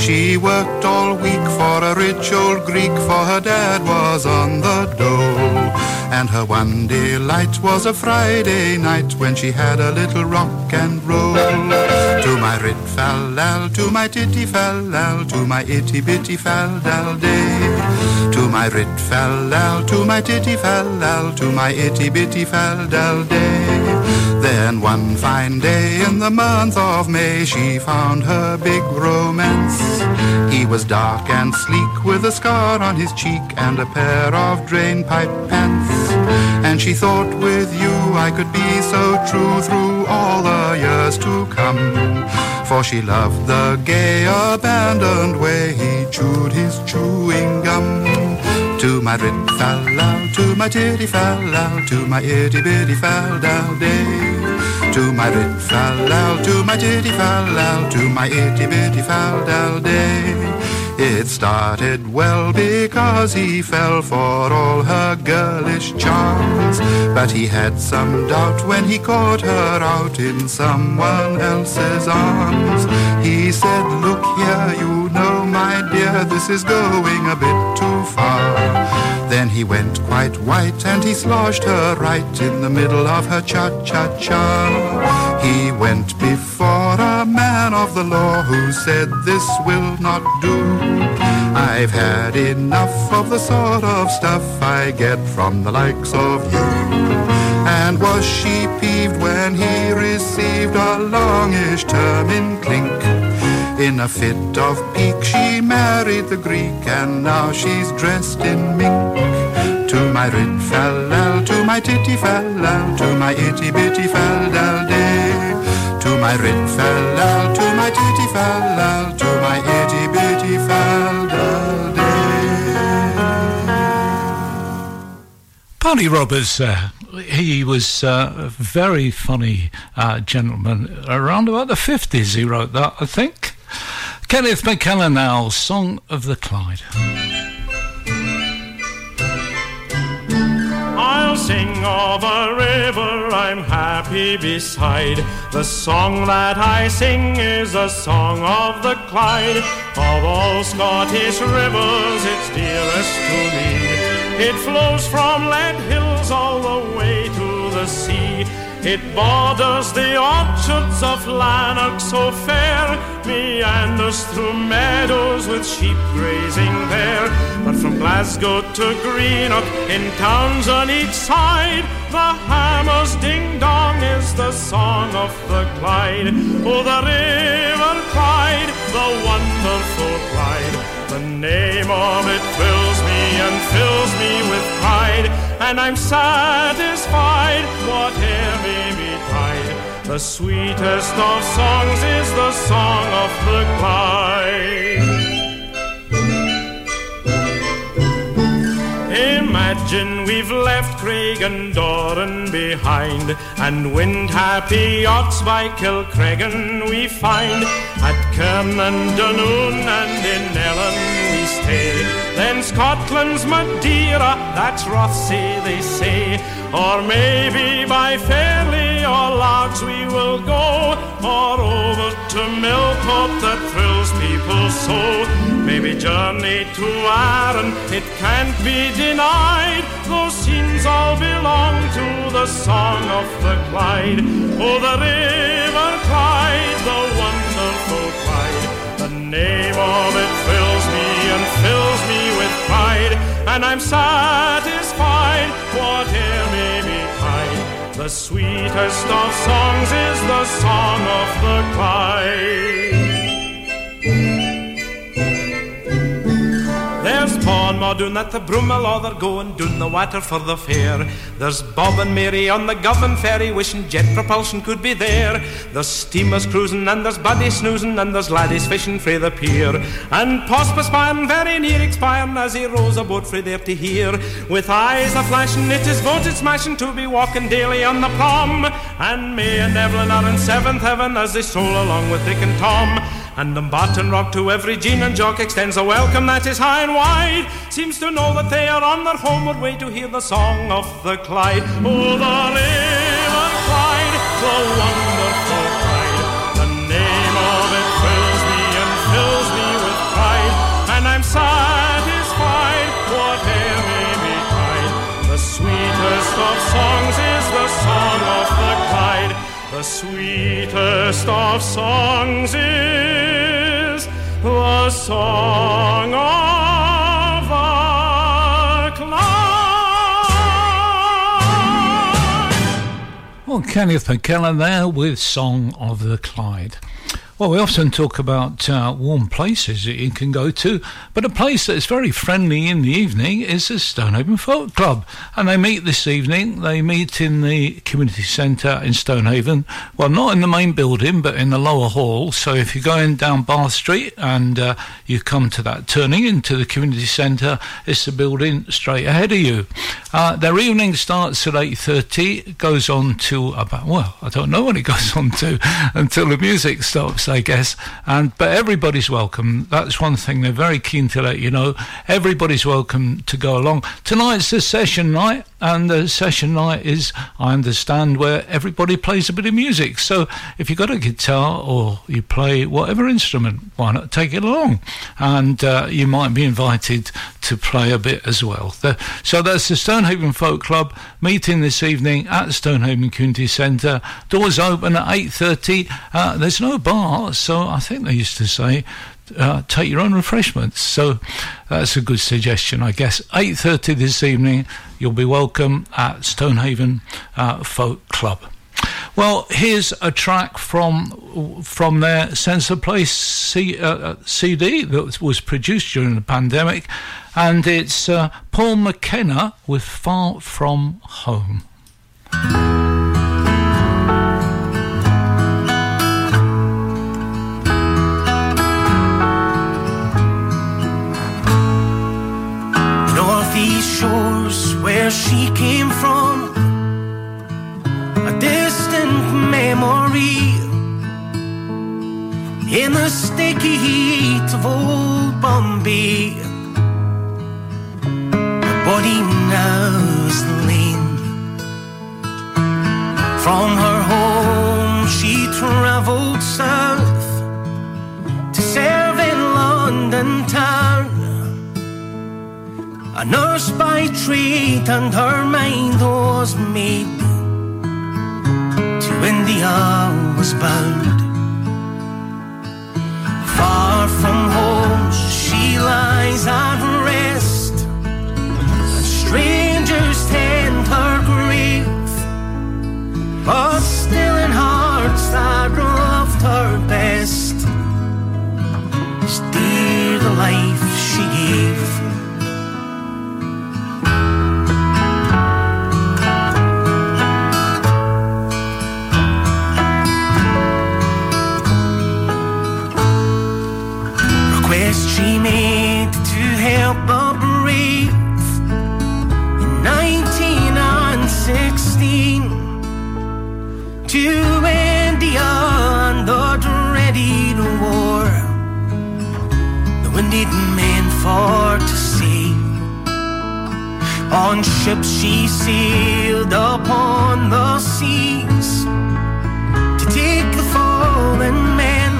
She worked all week for a rich old Greek, for her dad was on the dole. And her one delight was a Friday night when she had a little rock and roll. To my rit fal to my titty fal to my itty bitty fal day. To my rit fal to my titty fal to my itty bitty fal day. Then one fine day in the month of May, she found her big romance. He was dark and sleek with a scar on his cheek and a pair of drain pipe pants. And she thought with you I could be so true through all the years to come. For she loved the gay abandoned way he chewed his chewing gum. To my rit fal lal, to my titty fal lal, to my itty bitty fal dal day. To my rit fal lal, to my titty fal lal, to my itty bitty fal dal day. It started well because he fell for all her girlish charms. But he had some doubt when he caught her out in someone else's arms. He said, Look here, you know, my dear, this is going a bit too far. Then he went quite white and he sloshed her right in the middle of her cha cha cha. He went before man of the law who said, This will not do. I've had enough of the sort of stuff I get from the likes of you. And was she peeved when he received a longish term in clink? In a fit of pique, she married the Greek, and now she's dressed in mink. To my rit fal lal, to my titty fal lal, to my itty bitty fal dal day. My fal lal, to my titty fal lal, to my itty bitty day. Paddy Roberts, uh, he was uh, a very funny uh, gentleman. Around about the 50s, he wrote that, I think. Kenneth McKellar now, Song of the Clyde. Sing of a river I'm happy beside. The song that I sing is the song of the Clyde. Of all Scottish rivers, it's dearest to me. It flows from Lead Hills all the way to the sea. It borders the orchards of Lanark so fair, meanders through meadows with sheep grazing there. But from Glasgow to Greenock, in towns on each side, the hammer's ding dong is the song of the Clyde. Oh, the river Clyde, the wonderful Clyde. The name of it fills me and fills me with pride, and I'm satisfied, whatever may betide. The sweetest of songs is the song of the Clyde. Imagine we've left Craigendoran behind, and wind happy yachts by Kilcreggan we find. At Kirn and Dunoon and in Ellen we stay. Then Scotland's Madeira, that's Rothesay they say. Or maybe by Fairlie or Largs we will go, or over to Millport that thrills people so. Maybe journey to Arran, it can't be denied. Those scenes all belong to the song of the Clyde. Oh, the river Clyde, the wonderful Clyde. The name of it and I'm satisfied, whatever may betide. The sweetest of songs is the song of the Clyde. There's Paul Maudun at the Broomielaw, they're going down the water for the fair. There's Bob and Mary on the Govan ferry, wishing jet propulsion could be there. There's steamers cruising, and there's buddies snoozing, and there's laddies fishing frae the pier. And Pospus Span very near expiring as he rows a boat frae there to hear. With eyes a flashing, it is voted smashing to be walking daily on the prom. And me and Evelyn are in seventh heaven as they stroll along with Dick and Tom. And Dumbarton Rock to every Jean and Jock extends a welcome that is high and wide. Seems to know that they are on their homeward way to hear the song of the Clyde. Oh, the river Clyde. the wonderful Clyde. The name of it fills me and fills me with pride, and I'm satisfied, whatever may betide. The sweetest of songs is the song of the Clyde. The sweetest of songs is the song of Clyde. Well, Kenneth McKellar there with Song of the Clyde. Well, we often talk about uh, warm places that you can go to, but a place that is very friendly in the evening is the Stonehaven Folk Club. And they meet this evening. They meet in the community centre in Stonehaven. Well, not in the main building, but in the lower hall. So if you're going down Bath Street and uh, you come to that turning into the community centre, it's the building straight ahead of you. Uh, their evening starts at 8.30, goes on to about, well, I don't know when it goes on to until the music stops, I guess. And But everybody's welcome. That's one thing they're very keen to let you know. Everybody's welcome to go along. Tonight's the session night, and the session night is, I understand, where everybody plays a bit of music. So if you've got a guitar or you play whatever instrument, why not take it along? And uh, you might be invited to play a bit as well. The- so that's the Stonehaven Folk Club meeting this evening at Stonehaven Community Centre. Doors open at 8.30. Uh, there's no bar, so I think they used to say uh, take your own refreshments. So that's a good suggestion, I guess. 8.30 this evening, you'll be welcome at Stonehaven uh, Folk Club. Well, here's a track from from their Sense of Place C, uh, uh, CD that was produced during the pandemic, and it's uh, Paul McKenna with Far From Home. Shores where she came from, a distant memory. In the sticky heat of old Bombay, her body now is lame. From her home, she traveled south to serve in London town. A nurse by trade, and her mind was made to India was bound. Far from home, she lies at rest, and strangers tend her grief. But still, in hearts that loved her best, dear the life she gave. For to sea. On ships she sailed upon the seas to take the fallen men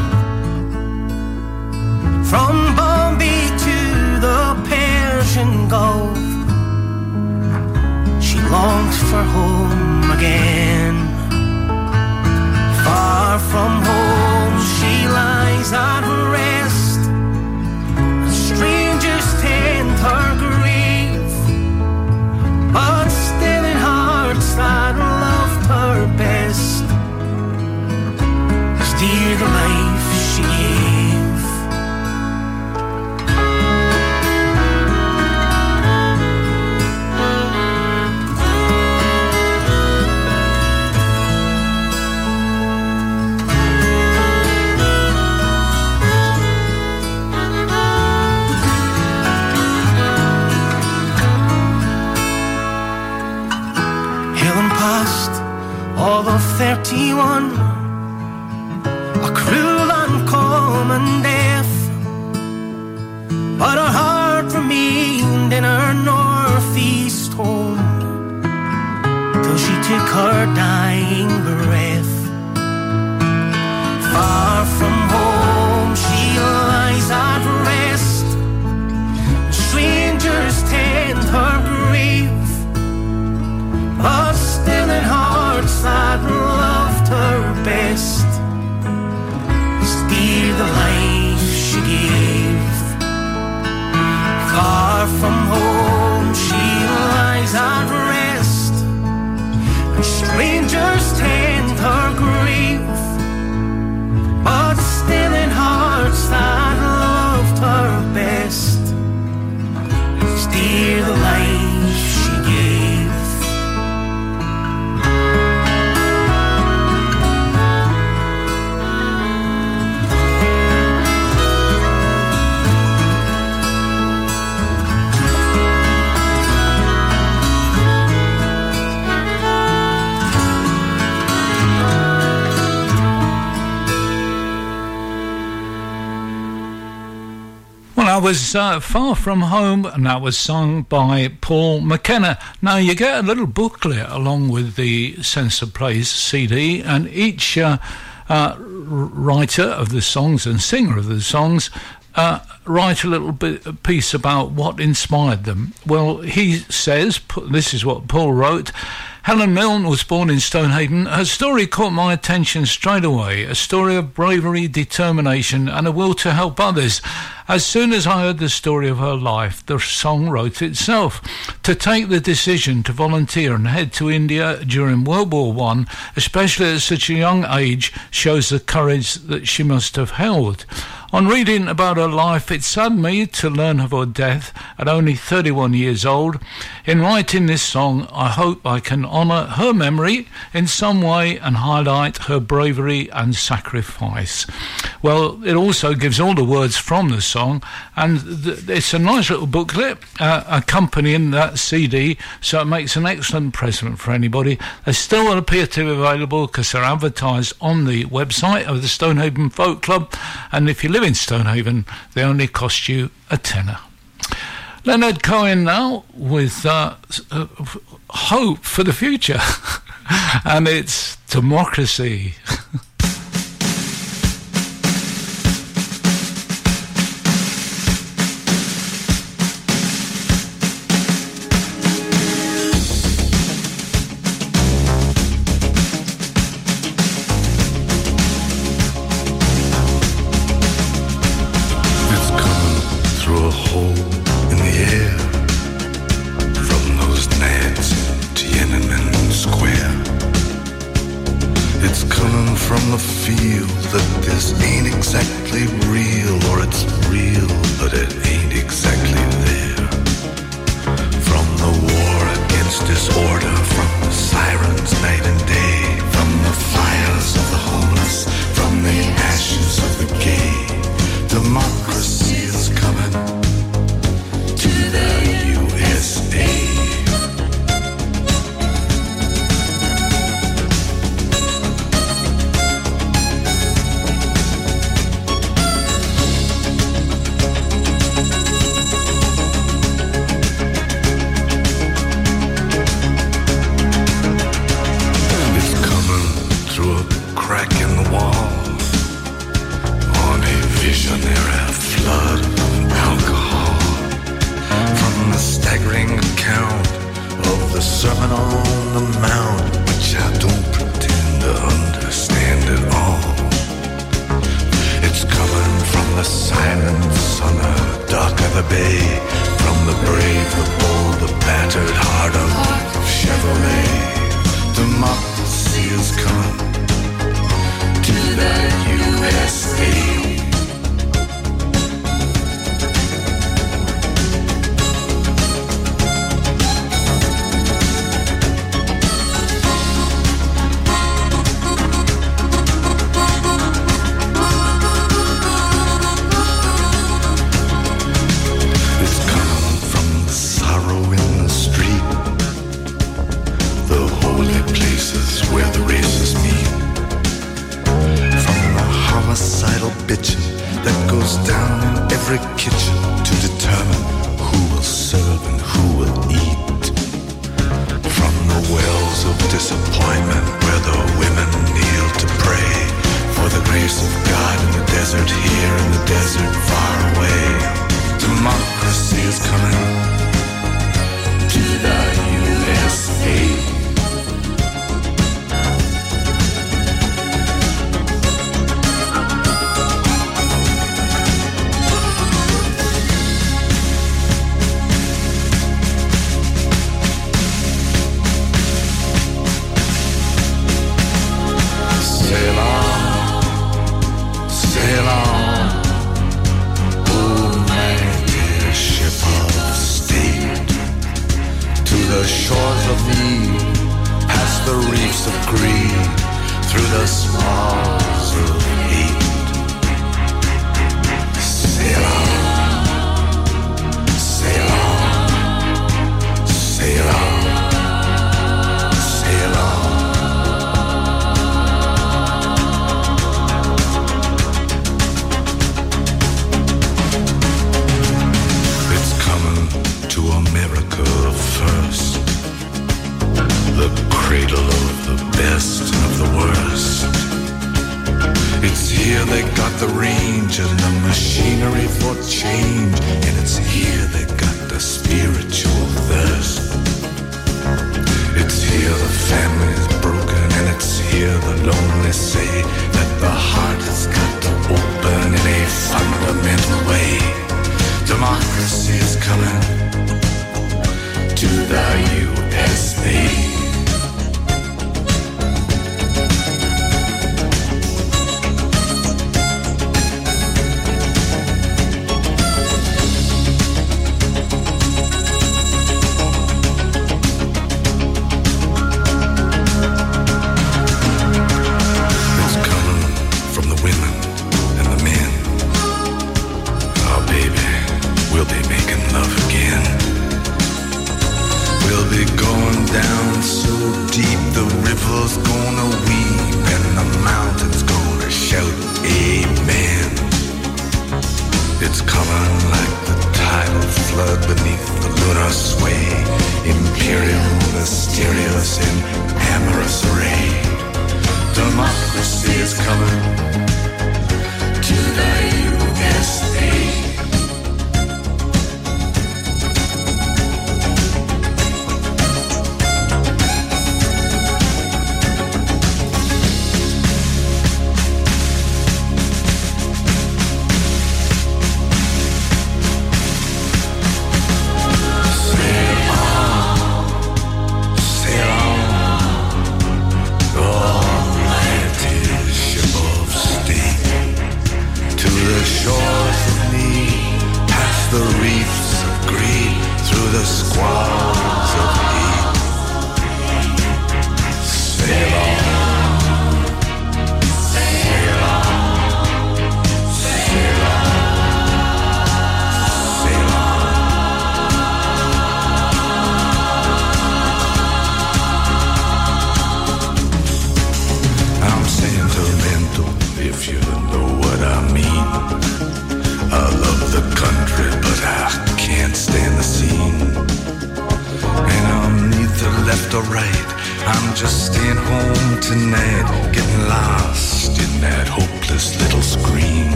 from Bombay to the Persian Gulf. She longed for home again. Far from home, she lies at rest. Hearts that loved her best. Is dear the 31, a cruel, uncommon death. But her heart remained in her northeast home till she took her dying breath. Far from home, she lies at rest. Strangers tend her grave, but still in hearts that the life she gave. Far from home, was uh, far from home, and that was sung by Paul McKenna. Now, you get a little booklet along with the Sense of Place CD, and each uh, uh, writer of the songs and singer of the songs uh, write a little bit a piece about what inspired them. Well, he says this is what Paul wrote. Helen Milne was born in Stonehaven. Her story caught my attention straight away. A story of bravery, determination, and a will to help others. As soon as I heard the story of her life, the song wrote itself. To take the decision to volunteer and head to India during World War One, especially at such a young age, shows the courage that she must have held. On reading about her life, it saddened me to learn of her death at only 31 years old. In writing this song, I hope I can honour her memory in some way and highlight her bravery and sacrifice. Well, it also gives all the words from the song, and th- it's a nice little booklet uh, accompanying that CD, so it makes an excellent present for anybody. They still appear to be available because they're advertised on the website of the Stonehaven Folk Club, and if you live in Stonehaven, they only cost you a tenner. Leonard Cohen now with uh, uh, hope for the future, and it's democracy.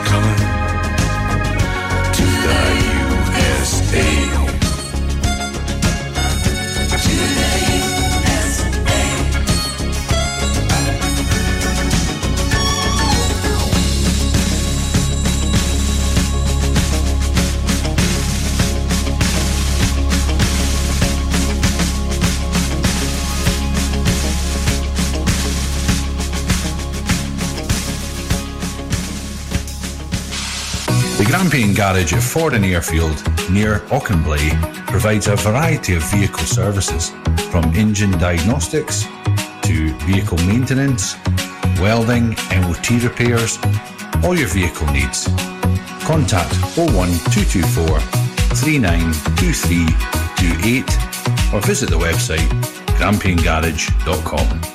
coming. Garage at Ford Airfield near Auchenblae provides a variety of vehicle services from engine diagnostics to vehicle maintenance, welding, MOT repairs, all your vehicle needs. Contact 01224 392328 or visit the website grampiangarage.com.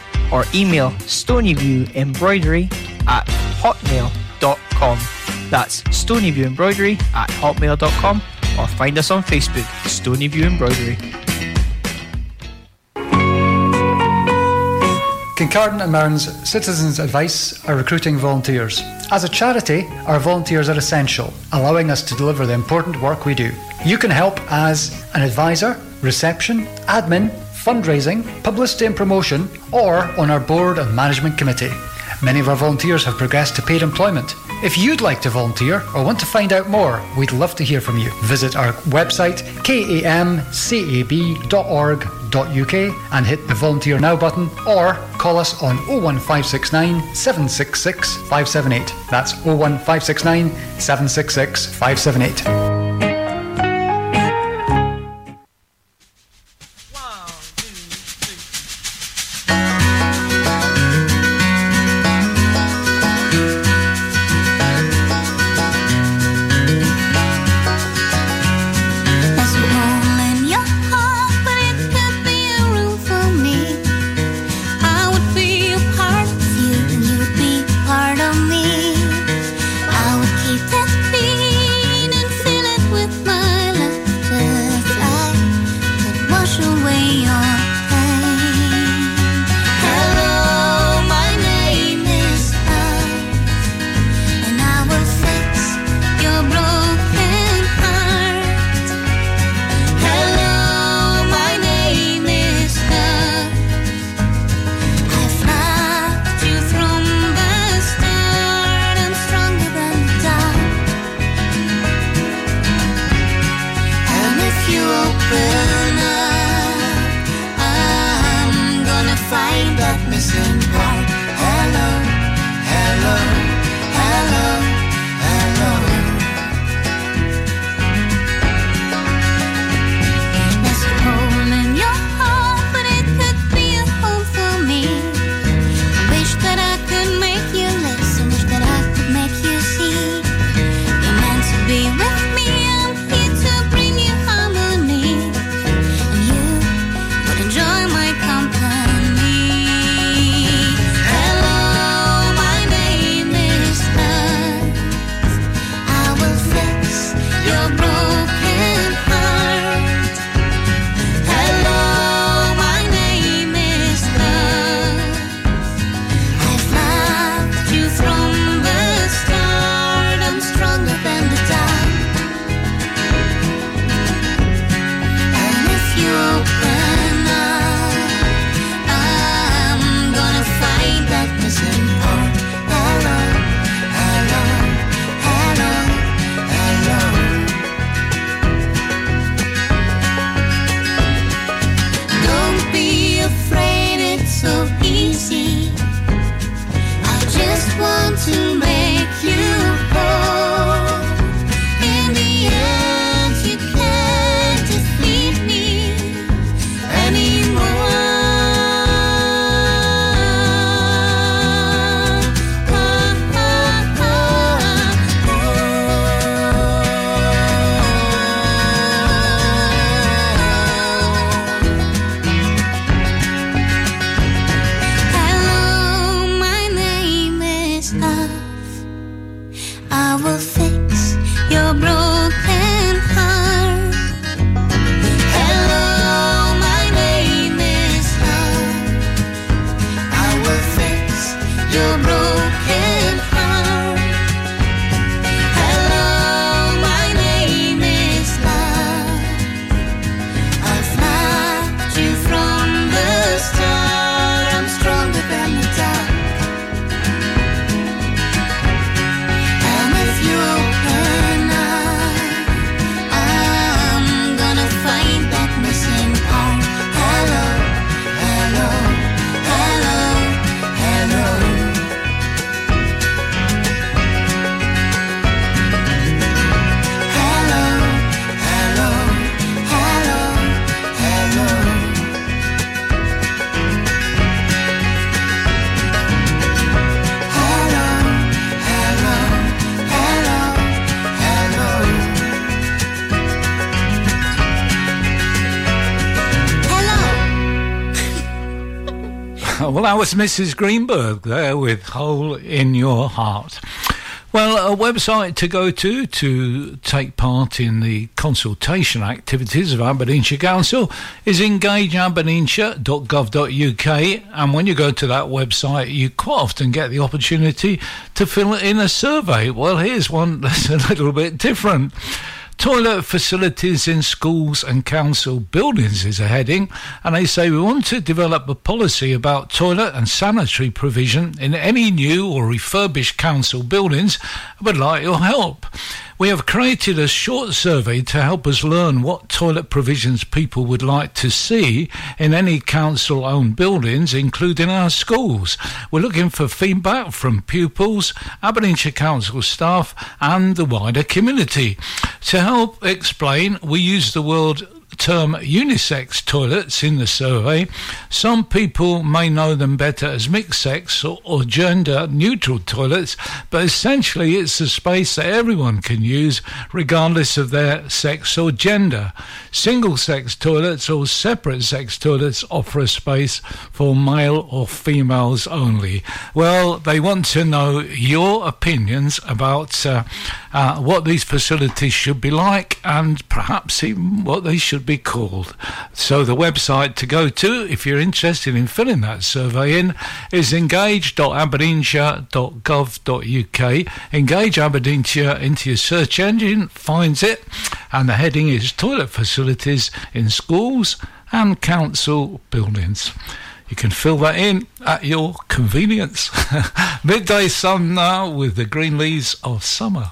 or email stonyviewembroidery at hotmail.com. That's stonyviewembroidery at hotmail.com or find us on Facebook, Stonyview Embroidery. Kincardine and Mearns Citizens Advice are recruiting volunteers. As a charity, our volunteers are essential, allowing us to deliver the important work we do. You can help as an advisor, reception, admin, fundraising, publicity and promotion, or on our board and management committee. Many of our volunteers have progressed to paid employment. If you'd like to volunteer or want to find out more, we'd love to hear from you. Visit our website kamcab.org.uk and hit the volunteer now button or call us on 01569 766 578. That's 01569 766 578. Well, that was Mrs. Greenberg there with Hole in Your Heart. Well, a website to go to to take part in the consultation activities of Aberdeenshire Council is engageaberdeenshire.gov.uk. And when you go to that website, you quite often get the opportunity to fill in a survey. Well, here's one that's a little bit different. Toilet facilities in schools and council buildings is a heading, and they say we want to develop a policy about toilet and sanitary provision in any new or refurbished council buildings. I would like your help. We have created a short survey to help us learn what toilet provisions people would like to see in any council owned buildings, including our schools. We're looking for feedback from pupils, Aberdeenshire Council staff, and the wider community. To help explain, we use the word term unisex toilets in the survey. Some people may know them better as mixed sex or, or gender neutral toilets, but essentially it's a space that everyone can use regardless of their sex or gender. Single sex toilets or separate sex toilets offer a space for male or females only. Well, they want to know your opinions about uh, uh, what these facilities should be like and perhaps even what they should be called. So the website to go to if you're interested in filling that survey in is engage.aberdeenshire.gov.uk. Engage Aberdeenshire into your search engine, finds it, and the heading is toilet facilities in schools and council buildings. You can fill that in at your convenience. Midday sun now with the green leaves of summer.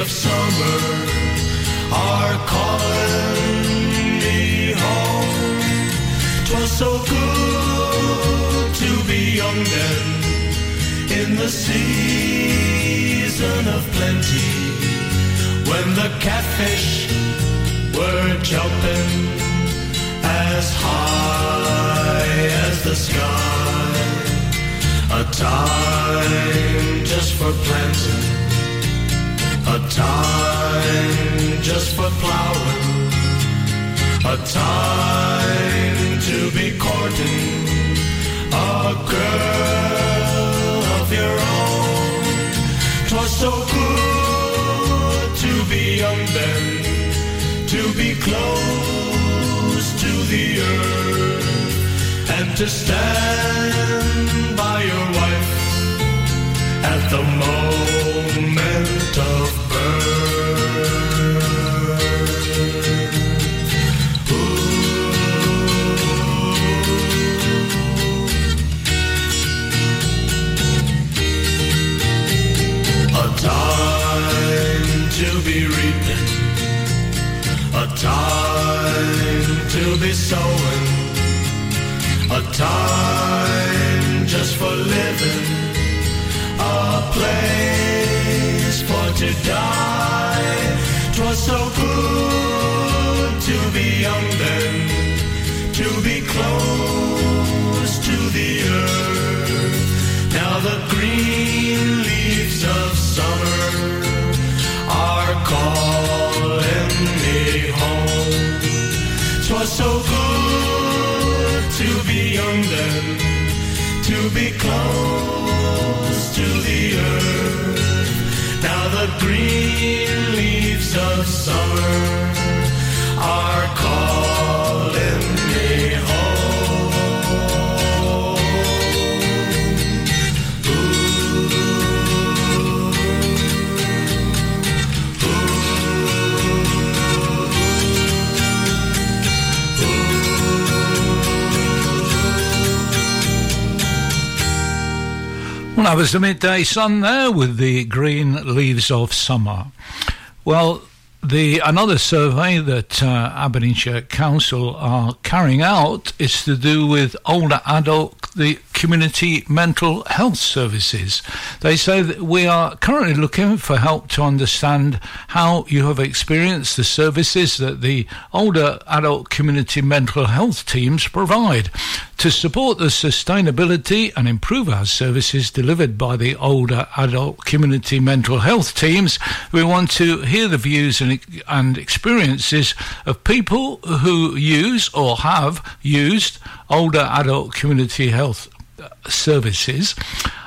Of summer are calling me home. 'Twas so good to be young then, in the season of plenty, when the catfish were jumping as high as the sky. A time just for planting, a time just for plowing, a time to be courting a girl of your own. 'Twas so good to be young then to be close to the earth and to stand by your wife at the moment to be reaping a time to be sowing, a time just for living, a place for to die. Twas so good to be young then, to be close to the earth. Now the green leaves of summer so good to be young then, to be close to the earth. Now the green leaves of summer Well, that was the midday sun there with the green leaves of summer. Well, the another survey that uh, Aberdeenshire Council are carrying out is to do with older adult the Community Mental Health Services. They say that we are currently looking for help to understand how you have experienced the services that the older adult community mental health teams provide. To support the sustainability and improve our services delivered by the older adult community mental health teams, we want to hear the views and, and experiences of people who use or have used older adult community health services.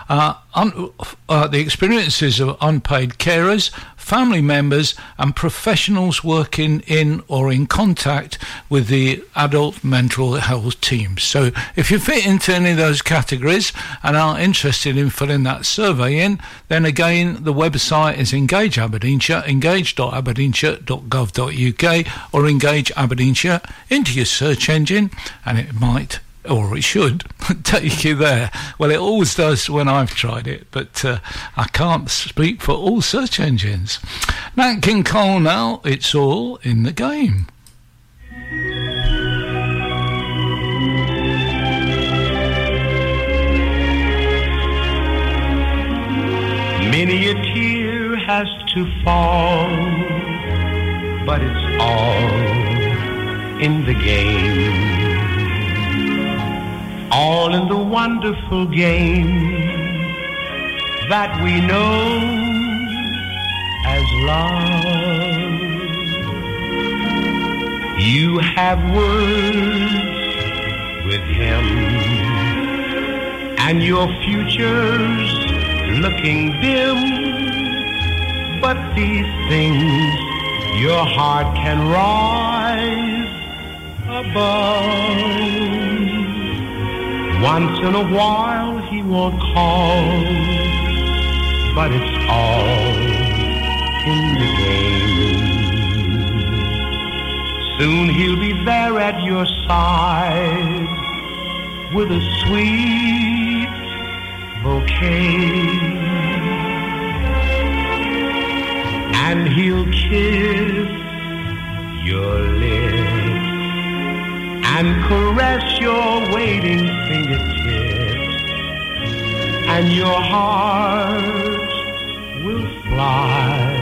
Uh, un- uh, the experiences of unpaid carers, family members, and professionals working in or in contact with the adult mental health teams. So, if you fit into any of those categories and are interested in filling that survey in, then again, the website is Engage Aberdeenshire, engage.aberdeenshire.gov.uk, or Engage Aberdeenshire into your search engine, and it might or it should take you there. Well, it always does when I've tried it, but uh, I can't speak for all search engines. Nat King Cole now, it's all in the game. Many a tear has to fall, but it's all in the game. All in the wonderful game that we know as love. You have words with him, and your future's looking dim. But these things your heart can rise above. Once in a while he won't call, but it's all in the game. Soon he'll be there at your side with a sweet bouquet. And he'll kiss your and caress your waiting fingertips, and your heart will fly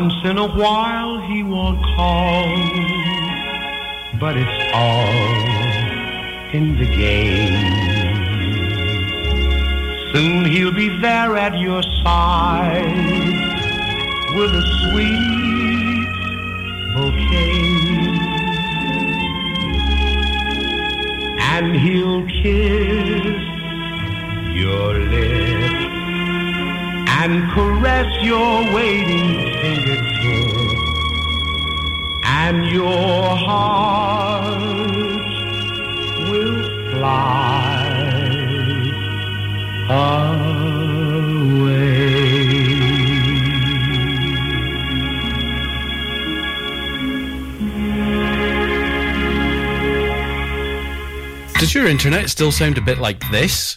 Once in a while he won't call, but it's all in the game. Soon he'll be there at your side with a sweet bouquet. And he'll kiss your lips and caress your waiting fingertips, and your heart will fly away. Does your internet still sound a bit like this?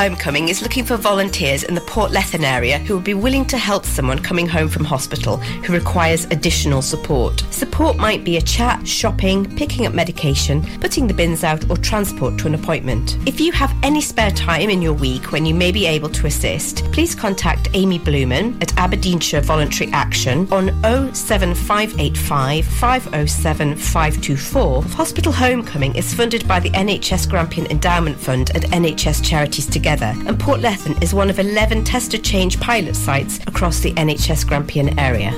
Homecoming is looking for volunteers in the Port Lethen area who would be willing to help someone coming home from hospital who requires additional support. Support might be a chat, shopping, picking up medication, putting the bins out, or transport to an appointment. If you have any spare time in your week when you may be able to assist, please contact Amy Blumen at Aberdeenshire Voluntary Action on 07585 507 524. Hospital Homecoming is funded by the NHS Grampian Endowment Fund and NHS Charities Together, and Port Lethen is one of 11 tester change pilot sites across the NHS Grampian area.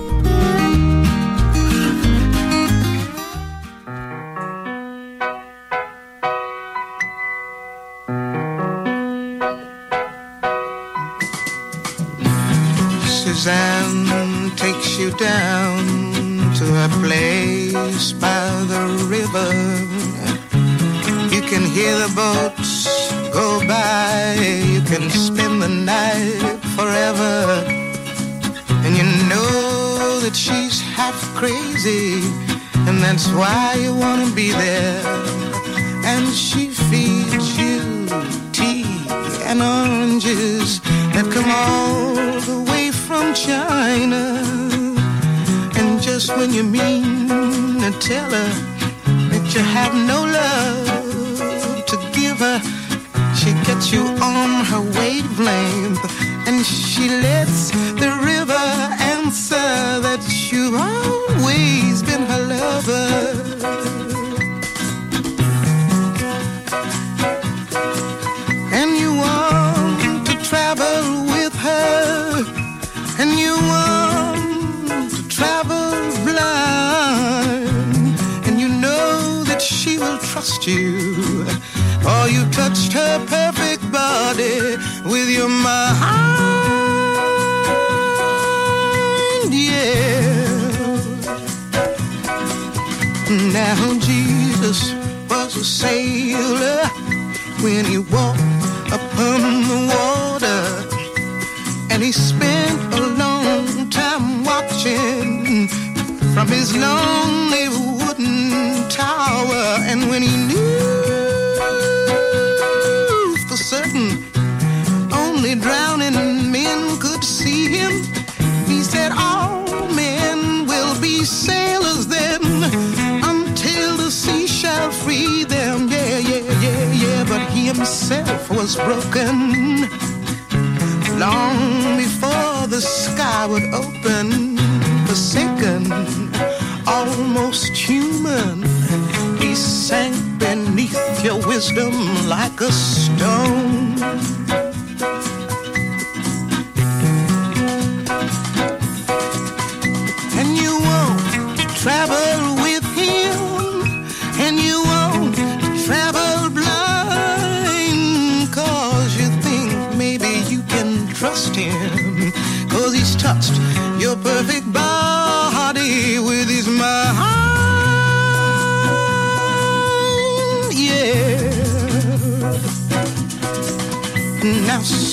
Suzanne takes you down to a place by the river. Crazy. And that's why you want to be there. And she feeds you tea and oranges that come all the way from China. And just when you mean to tell her that you have no love to give her, she gets you on her wavelength. And she lets the river answer that you've always his lonely wooden tower. And when he knew for certain only drowning men could see him, he said, All men will be sailors then until the sea shall free them. Yeah, yeah, yeah, yeah. But he himself was broken long before the sky would open. Wisdom like a stone.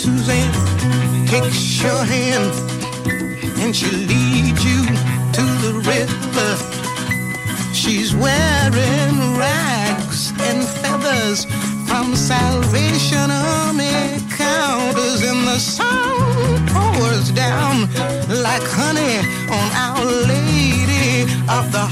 Suzanne takes your hand and she leads you to the river. She's wearing rags and feathers from Salvation Army counters, and the sun pours down like honey on Our Lady of the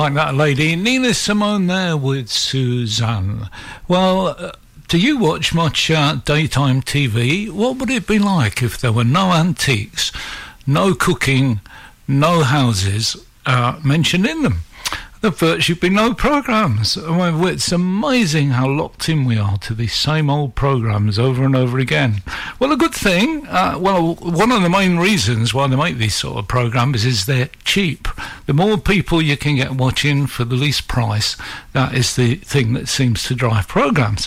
like that lady. Nina Simone there with Suzanne. Well, uh, Do you watch much uh, daytime TV? What would it be like if there were no antiques, no cooking, no houses uh, mentioned in them? There'd virtually be no programs. It's amazing how locked in we are to these same old programs over and over again. Well, a good thing. Uh, well, one of the main reasons why they make these sort of programs is they're cheap. The more people you can get watching for the least price, that is the thing that seems to drive programs.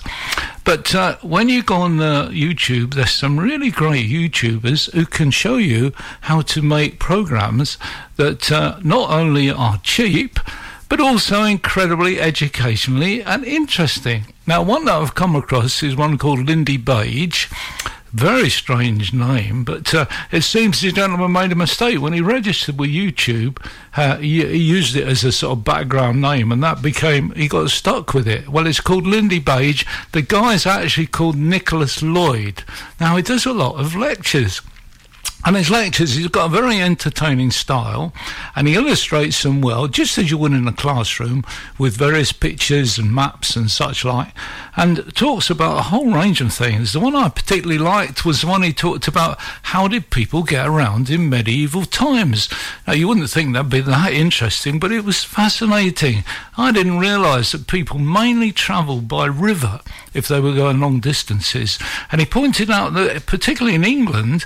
But uh, when you go on uh, YouTube, there's some really great YouTubers who can show you how to make programs that uh, not only are cheap, but also incredibly educationally and interesting. Now, one that I've come across is one called Lindybeige. Very strange name, but uh, it seems the gentleman made a mistake when he registered with YouTube. Uh, he, he used it as a sort of background name, and that became he got stuck with it. Well, it's called Lindybeige. The guy's actually called Nicholas Lloyd. Now he does a lot of lectures. And his lectures, he's got a very entertaining style, and he illustrates them well, just as you would in a classroom, with various pictures and maps and such like, and talks about a whole range of things. The one I particularly liked was the one he talked about how did people get around in medieval times. Now, you wouldn't think that'd be that interesting, but it was fascinating. I didn't realise that people mainly travelled by river if they were going long distances, and he pointed out that, particularly in England,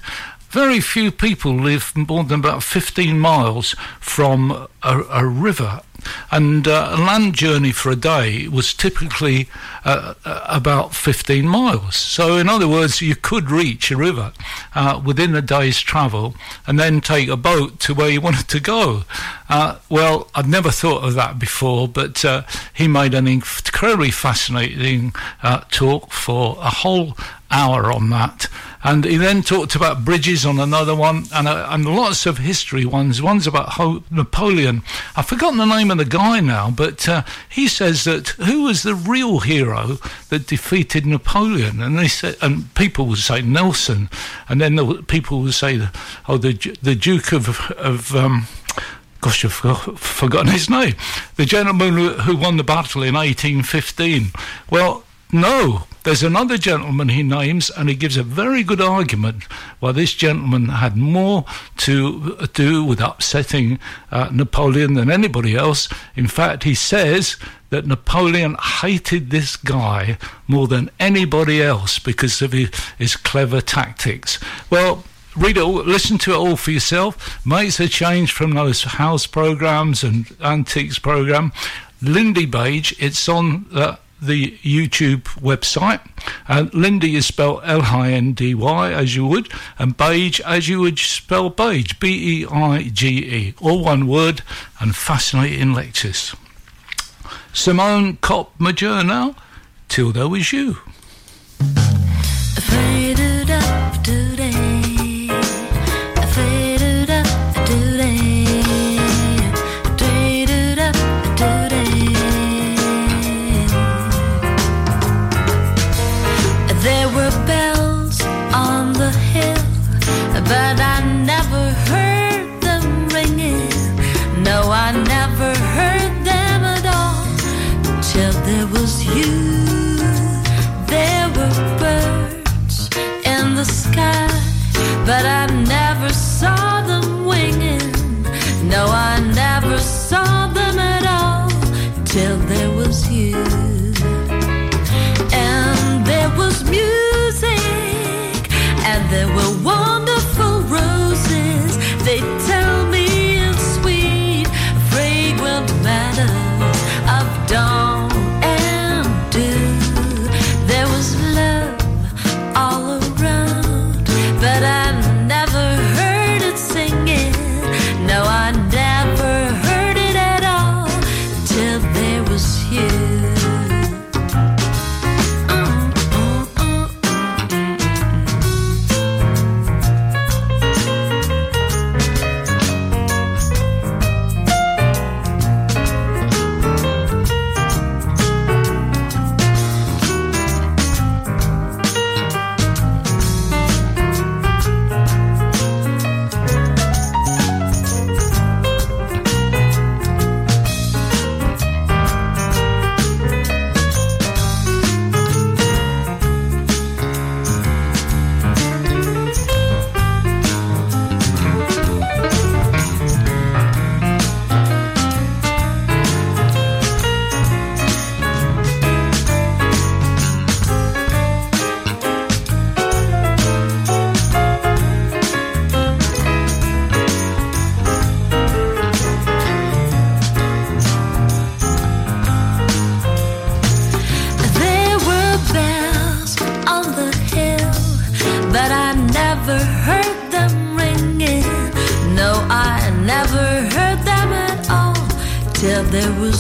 very few people live more than about 15 miles from a, a river. And uh, a land journey for a day was typically uh, uh, about 15 miles. So, in other words, you could reach a river uh, within a day's travel and then take a boat to where you wanted to go. Uh, well, I'd never thought of that before, but uh, he made an incredibly fascinating talk for a whole hour on that. And he then talked about bridges on another one, and, uh, and lots of history ones. One's about Ho- Napoleon. I've forgotten the name of the guy now, but uh, he says that who was the real hero that defeated Napoleon? And they said, and people would say Nelson, and then the, people would say, oh, the the Duke of of um, gosh, I've forgotten his name. The gentleman who, who won the battle in 1815. Well, no, there's another gentleman he names, and he gives a very good argument why this gentleman had more to do with upsetting uh, Napoleon than anybody else. In fact, he says that Napoleon hated this guy more than anybody else because of his, his clever tactics. Well, read it all, listen to it all for yourself. Makes a change from those house programs and antiques program. Lindybeige, it's on uh, the YouTube website. Uh, Lindy is spelled L I N D Y as you would, and Beige as you would spell Beige, B E I G E, all one word, and fascinating lectures. Simone Kopmajer now, till there was you. Faded but I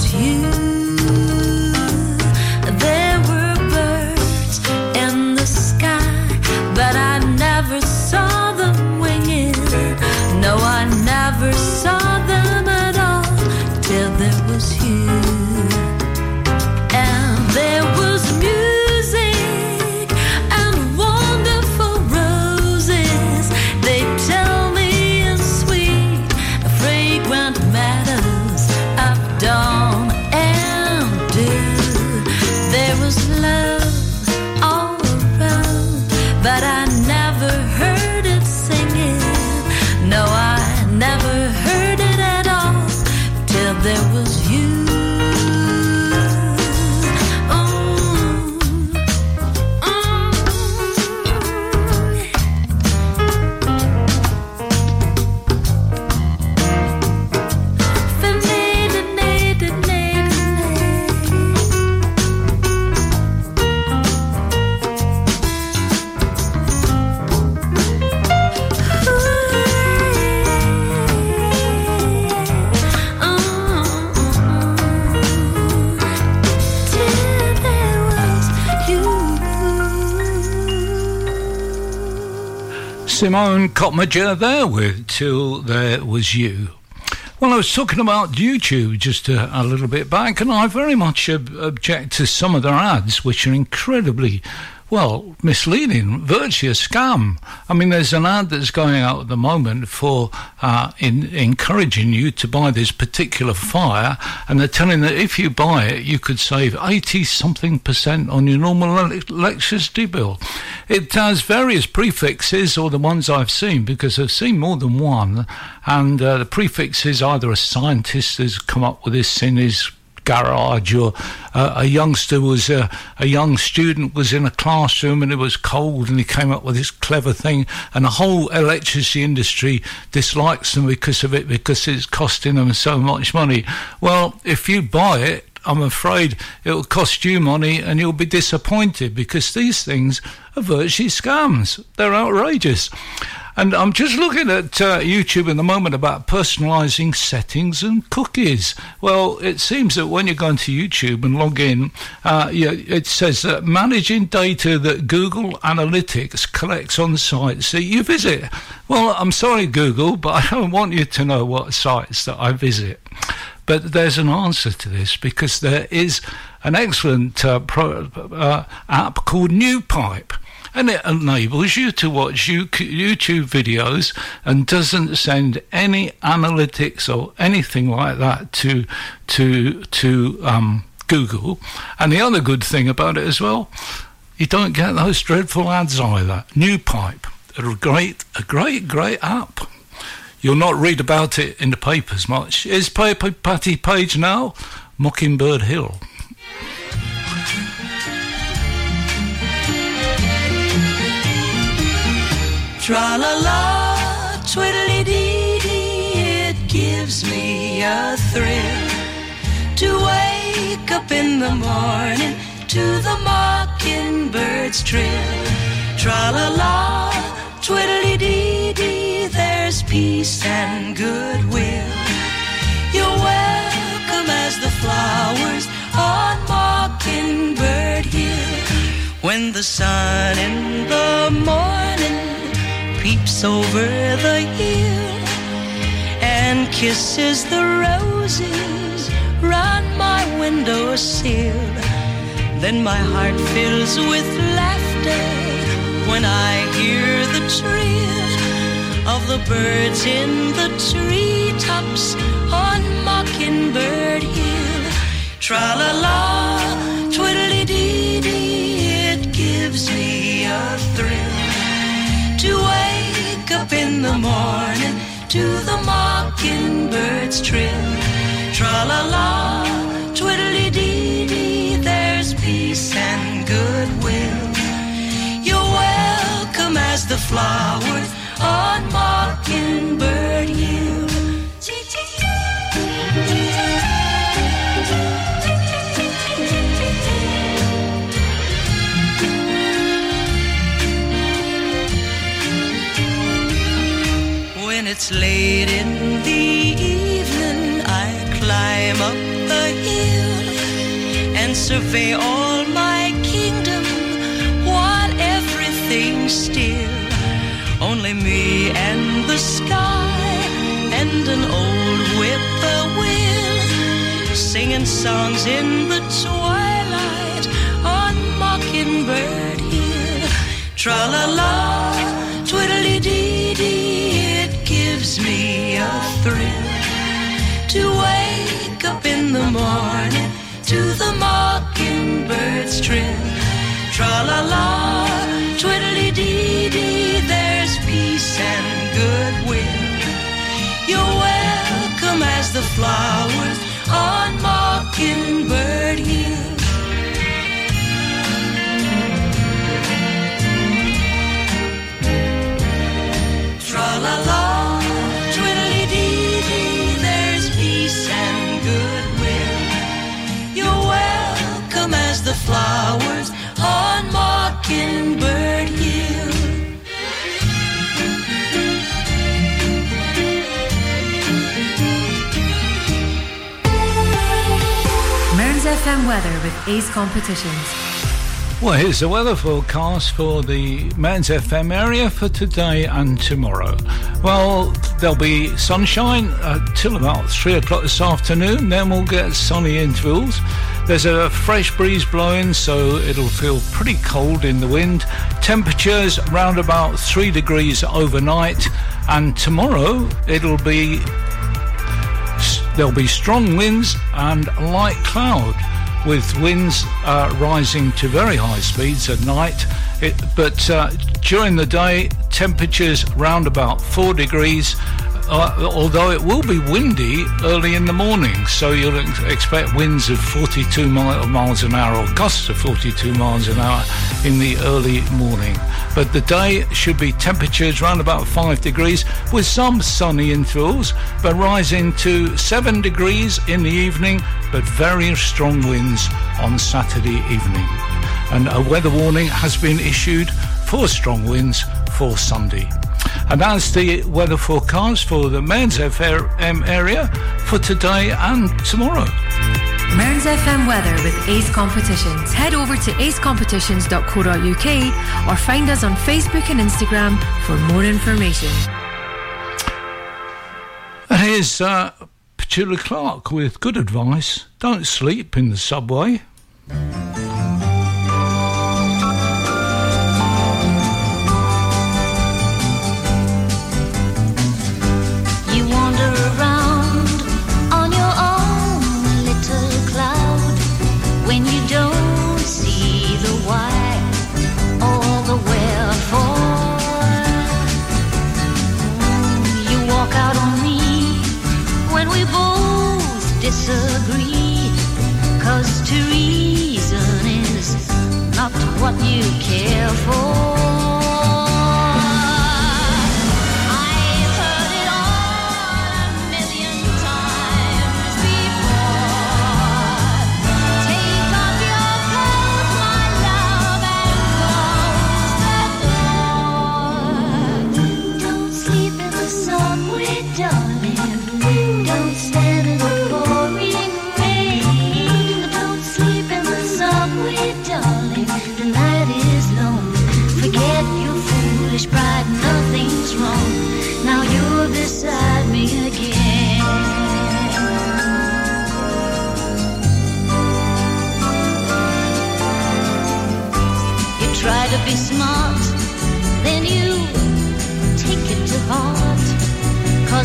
you. Simone Kopmajer there with Till There Was You. Well, I was talking about YouTube just a, a little bit back, and I very much ob- object to some of their ads, which are incredibly, well, misleading, virtually a scam. I mean, there's an ad that's going out at the moment for uh, in, encouraging you to buy this particular fire, and they're telling that if you buy it, you could save 80 something percent on your normal ele- electricity bill. It has various prefixes, or the ones I've seen, because I've seen more than one, and uh, the prefix is either a scientist has come up with this in his garage or a youngster was uh, a young student was in a classroom and it was cold and he came up with this clever thing. And the whole electricity industry dislikes them because of it because it's costing them so much money. Well if you buy it I'm afraid it'll cost you money and you'll be disappointed because these things are virtually scams. They're outrageous. And I'm just looking at uh, YouTube in the moment about personalizing settings and cookies. Well, it seems that when you go into YouTube and log in, uh, it says that managing data that Google Analytics collects on sites that you visit. Well, I'm sorry, Google, but I don't want you to know what sites that I visit. But there's an answer to this because there is an excellent uh, pro, uh, app called NewPipe. And it enables you to watch YouTube videos and doesn't send any analytics or anything like that to to to um, Google. And the other good thing about it as well, you don't get those dreadful ads either. NewPipe, a great a great great app. You'll not read about it in the papers much. Is Pa- Pa- Patti Page now? Mockingbird Hill. Tra la la, twiddly dee dee, it gives me a thrill to wake up in the morning to the mockingbird's trill. Tra la la, twiddly dee dee, there's peace and goodwill. You're welcome as the flowers on Mockingbird Hill. When the sun in the morning peeps over the hill and kisses the roses round my windowsill. Then my heart fills with laughter when I hear the trill of the birds in the treetops on Mockingbird Hill. Tra la la, twiddly dee dee, it gives me a thrill to wake up in the morning to the mockingbird's trill. Tra la la, twiddly dee dee, there's peace and goodwill. You're welcome as the flowers on Mockingbird Hill. When it's late in the evening, I climb up the hill and survey all sky and an old whippoorwill singing songs in the twilight on Mockingbird Hill. Tra la la, twiddly dee dee, it gives me a thrill to wake up in the morning to the mockingbird's trill. Tra la la, flowers on Mockingbird Weather with Ace Competitions. Well, here's the weather forecast for the Mearns FM area for today and tomorrow. Well, there'll be sunshine uh, till about three o'clock this afternoon, then we'll get sunny intervals. There's a fresh breeze blowing, so it'll feel pretty cold in the wind. Temperatures around about three degrees overnight, and tomorrow it'll be there'll be strong winds and light cloud with winds uh, rising to very high speeds at night. It, but uh, during the day, temperatures round about four degrees. Uh, although it will be windy early in the morning, so you'll ex- expect winds of 42 mi- miles an hour or gusts of 42 miles an hour in the early morning. But the day should be temperatures around about 5 degrees with some sunny intervals, but rising to 7 degrees in the evening, but very strong winds on Saturday evening. And a weather warning has been issued for strong winds for Sunday. And that's the weather forecast for the Mearns FM area for today and tomorrow. Mearns FM weather with Ace Competitions. Head over to acecompetitions.co.uk or find us on Facebook and Instagram for more information. Here's uh, Petula Clark with good advice. Don't sleep in the subway. What you care for.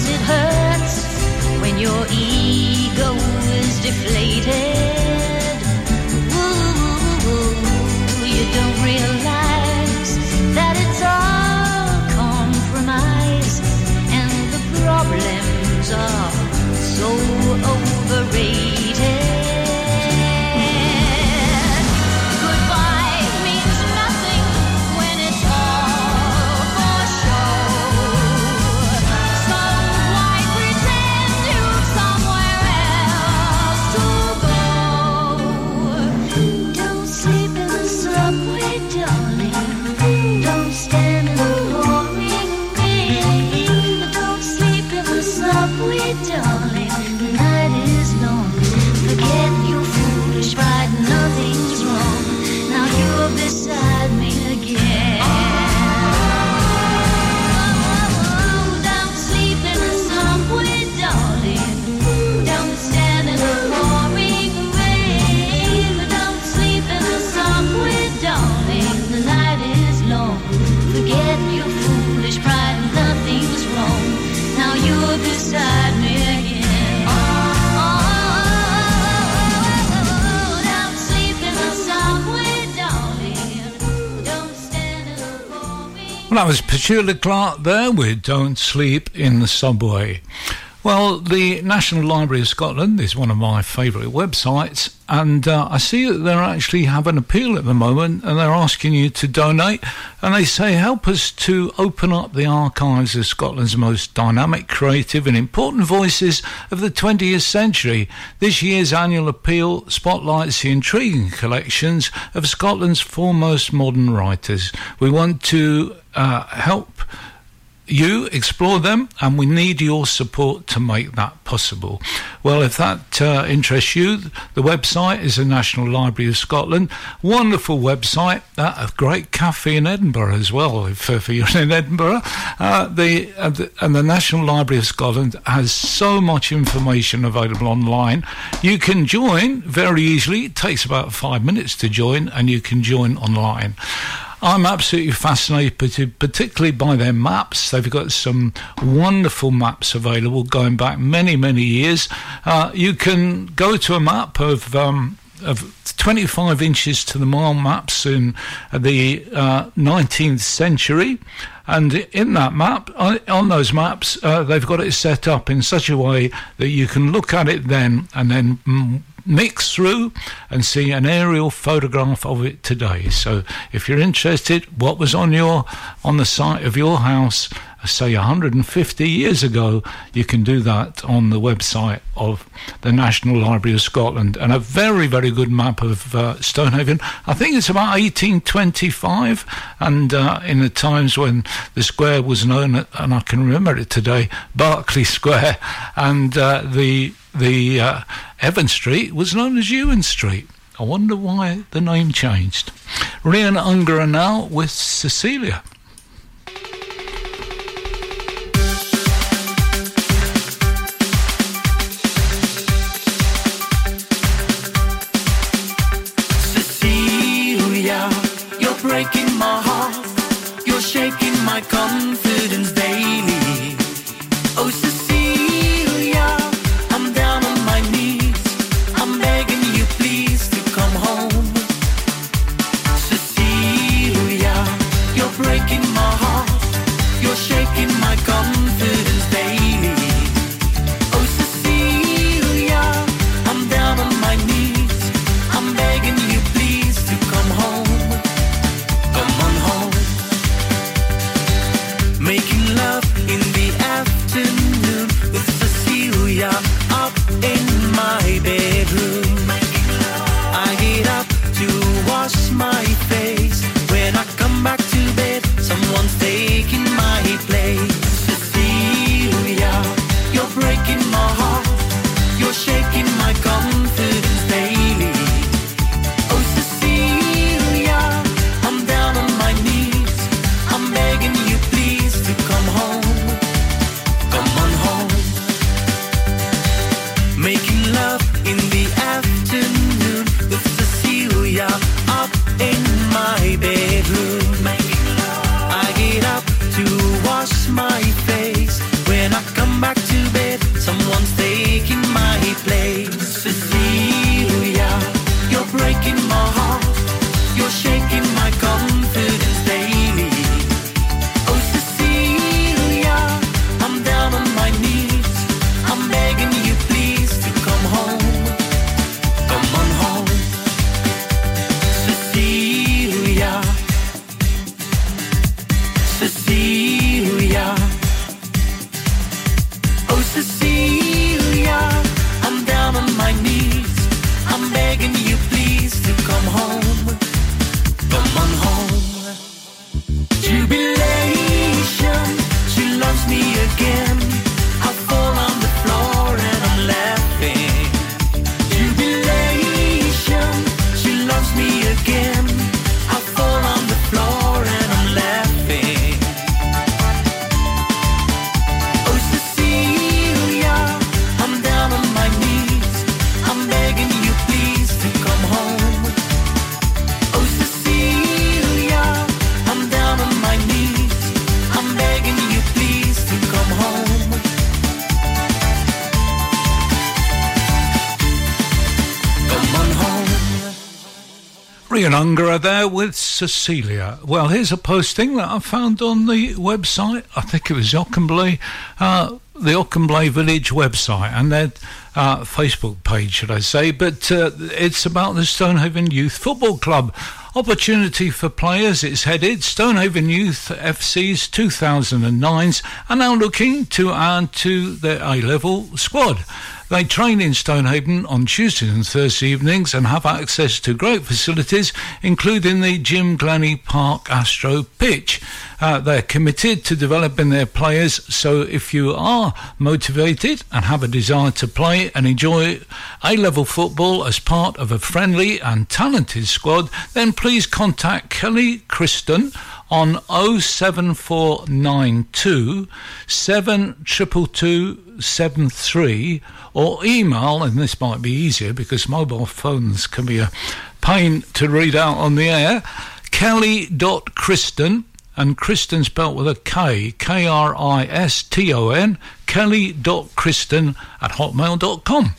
Cause it hurts when your ego is deflated. Well, that was Petula Clark there with Don't Sleep in the Subway. Well, the National Library of Scotland is one of my favourite websites, and uh, I see that they're actually have an appeal at the moment, and they're asking you to donate. And they say, help us to open up the archives of Scotland's most dynamic, creative, and important voices of the 20th century. This year's annual appeal spotlights the intriguing collections of Scotland's foremost modern writers. We want to uh, help you explore them, and we need your support to make that possible. Well, if that uh, interests you, the website is the National Library of Scotland. Wonderful website, uh, a great cafe in Edinburgh as well. If, if you're in Edinburgh, uh, the, uh, the and the National Library of Scotland has so much information available online. You can join very easily. It takes about five minutes to join, and you can join online. I'm absolutely fascinated, particularly by their maps. They've got some wonderful maps available going back many, many years. Uh, you can go to a map of. Um, of 25 inches to the mile maps in the uh, 19th century, and in that map, on, on those maps, uh, they've got it set up in such a way that you can look at it then and then mix through and see an aerial photograph of it today. So if you're interested, what was on your on the site of your house, say 150 years ago, you can do that on the website of the National Library of Scotland. And a very, very good map of uh, Stonehaven. I think it's about 1825, and uh, in the times when the square was known, and I can remember it today, Berkeley Square, and uh, the the uh, Evan Street was known as Ewan Street. I wonder why the name changed. Rian Unger now with. Cecilia, Cecilia. Well, here's a posting that I found on the website. I think it was Auchenblae, uh, the Auchenblae Village website, and their uh, Facebook page, should I say. But uh, it's about the Stonehaven Youth Football Club. Opportunity for players, it's headed Stonehaven Youth FC's 2009s are now looking to add to their A level squad. They train in Stonehaven on Tuesdays and Thursday evenings and have access to great facilities, including the Jim Glennie Park Astro pitch. Uh, they're committed to developing their players, so if you are motivated and have a desire to play and enjoy A level football as part of a friendly and talented squad, then please contact Kelly Christen on 07492 72273 or email, and this might be easier because mobile phones can be a pain to read out on the air, kelly.kristen, and Kristen spelt with a K, K R I S T O N, kelly.kristen at hotmail.com.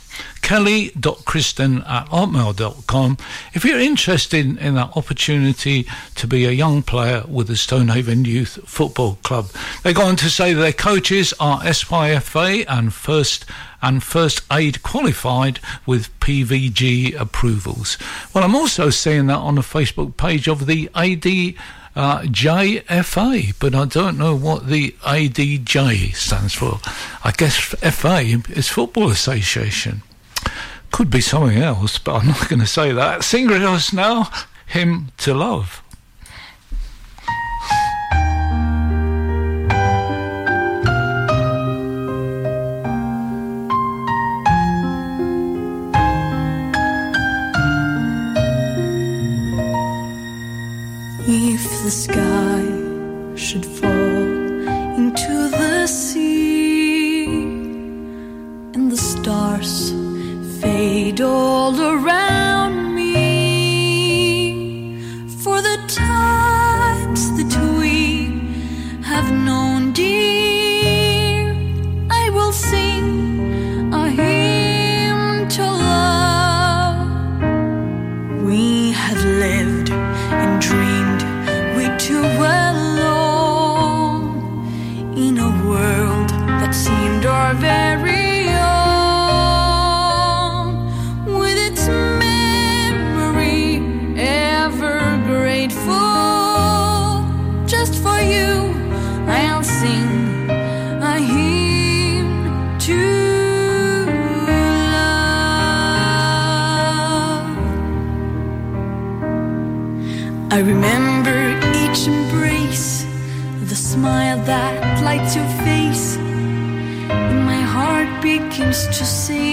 Kelly.kristen at hotmail.com. If you're interested in that opportunity to be a young player with the Stonehaven Youth Football Club, they go on to say their coaches are SYFA and first and first aid qualified with PVG approvals. Well, I'm also seeing that on the Facebook page of the AD uh, JFA, but I don't know what the ADJ stands for. I guess FA is Football Association. Could be something else, but I'm not going to say that. Sing with us now, Hymn to Love. The sky should fall into the sea and the stars fade all around seemed begins to sing.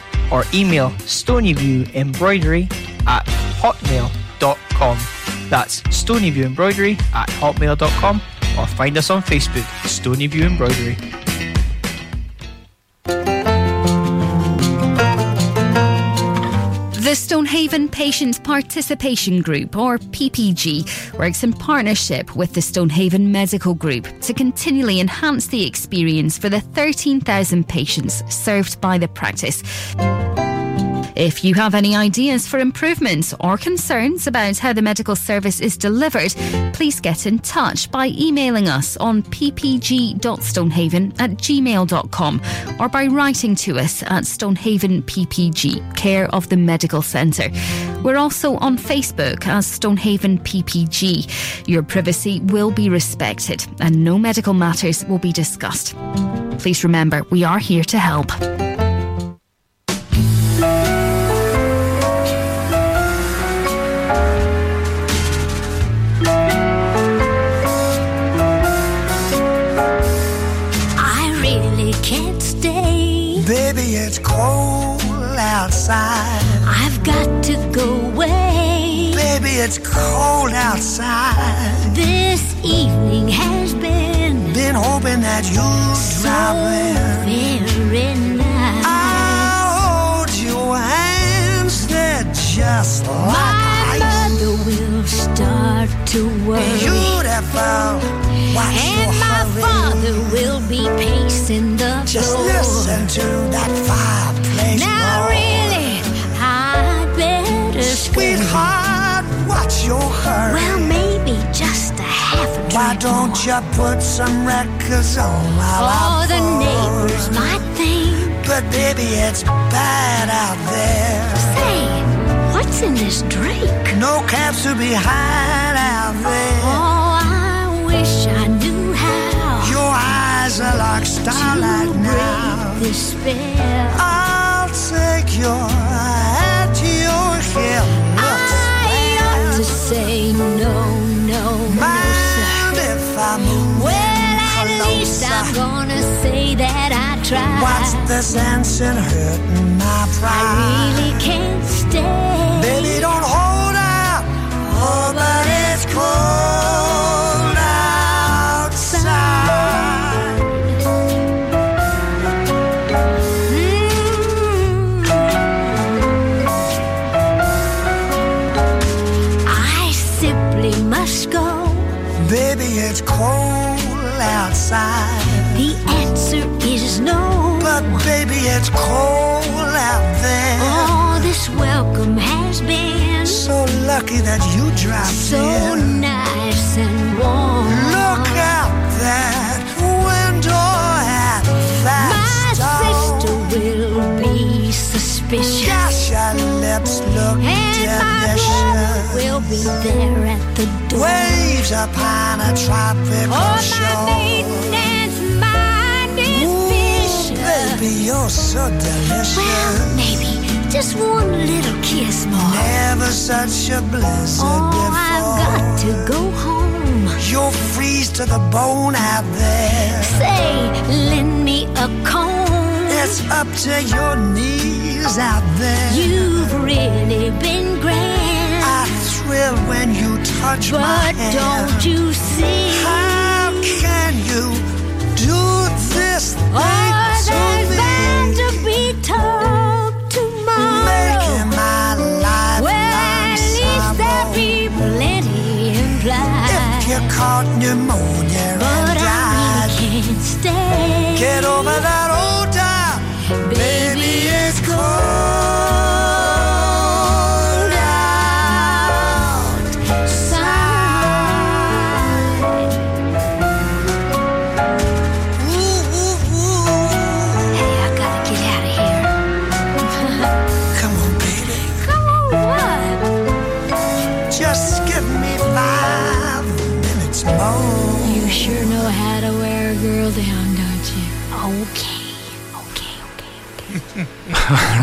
or email stonyviewembroidery at hotmail.com. That's stonyviewembroidery at hotmail.com or find us on Facebook, Stonyview Embroidery. Stonehaven Patients Participation Group, or PPG, works in partnership with the Stonehaven Medical Group to continually enhance the experience for the 13,000 patients served by the practice. If you have any ideas for improvements or concerns about how the medical service is delivered, please get in touch by emailing us on ppg.stonehaven at gmail.com or by writing to us at Stonehaven PPG, care of the Medical Centre. We're also on Facebook as Stonehaven PPG. Your privacy will be respected and no medical matters will be discussed. Please remember, we are here to help. Outside. I've got to go away. Baby, it's cold outside. This evening has been Been hoping that you'd drop in. very nice. I'll hold your hands, they're just like My ice. mother will start to worry. Beautiful. Watch and my hurry. father will be pacing the Just floor. listen to that fireplace Now Sweetheart, watch your hurry. Well, maybe just a half a drink Why don't you put some records on while Oh, I the neighbors might think. But baby, it's bad out there. Say, what's in this drink? No caps to be had out there. Oh, I wish I knew how. Your eyes are like starlight To now. This spell. I'll take your hat, say no, no, no, Mind if I move Well, at in least I'm gonna say that I tried. What's the sense in hurting my pride? I really can't outside. The answer is no. But baby, it's cold out there. Oh, this welcome has been So lucky that you dropped so in. nice and warm. Look out that window at that My stone. sister will be suspicious. Gosh, your lips look And my brother delicious. will be there the door. Waves upon a tropical Oh, my shore. maiden's mind is vicious. Baby, you're so delicious. Well, maybe just one little kiss more. Never such a blizzard Oh, before. I've got to go home. You'll freeze to the bone out there. Say, lend me a comb. It's up to your knees out there. You've really been grand. Thrill when you touch my But hand. don't you see? How can you do this thing Oh, to there's me? bound to be talk tomorrow. Making my life Well, at least there'll be plenty implied. If you caught pneumonia But and I died, really can't stay. get over that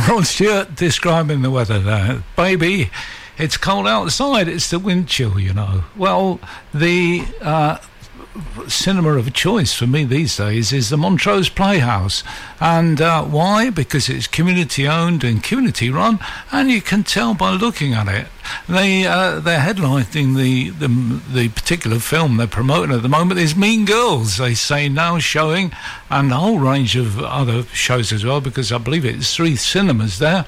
Rod Stewart describing the weather there. Baby, it's cold outside. It's the wind chill, you know. Well, the uh, cinema of choice for me these days is the Montrose Playhouse. And uh, why? Because it's community owned and community run, and you can tell by looking at it. They uh, they're headlining the, the the particular film they're promoting at the moment is Mean Girls. They say now showing, and a whole range of other shows as well. Because I believe it's three cinemas there.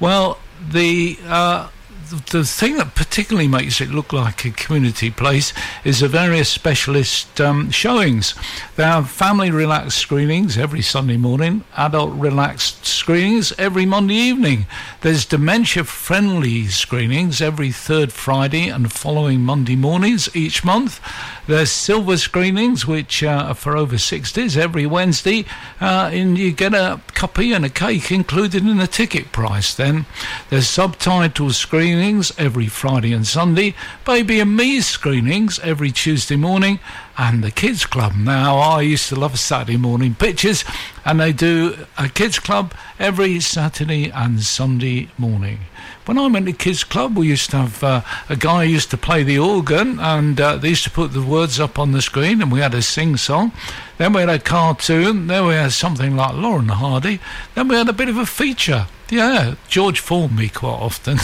Well, the uh, the, thing that particularly makes it look like a community place is the various specialist um, showings. There are family relaxed screenings every Sunday morning, adult relaxed screenings every Monday evening. There's dementia friendly screenings every third Friday and following Monday mornings each month. There's silver screenings, which uh, are for over 60s every Wednesday, uh, and you get a cuppa and a cake included in the ticket price then. There's subtitle screenings every Friday and Sunday, Baby and Me screenings every Tuesday morning, and the Kids Club. Now, I used to love Saturday morning pictures, and they do a Kids Club every Saturday and Sunday morning. When I went to Kids Club, we used to have uh, a guy who used to play the organ, and uh, they used to put the words up on the screen, and we had a sing song. Then we had a cartoon. Then we had something like Laurel and Hardy. Then we had a bit of a feature. Yeah, George Formby quite often.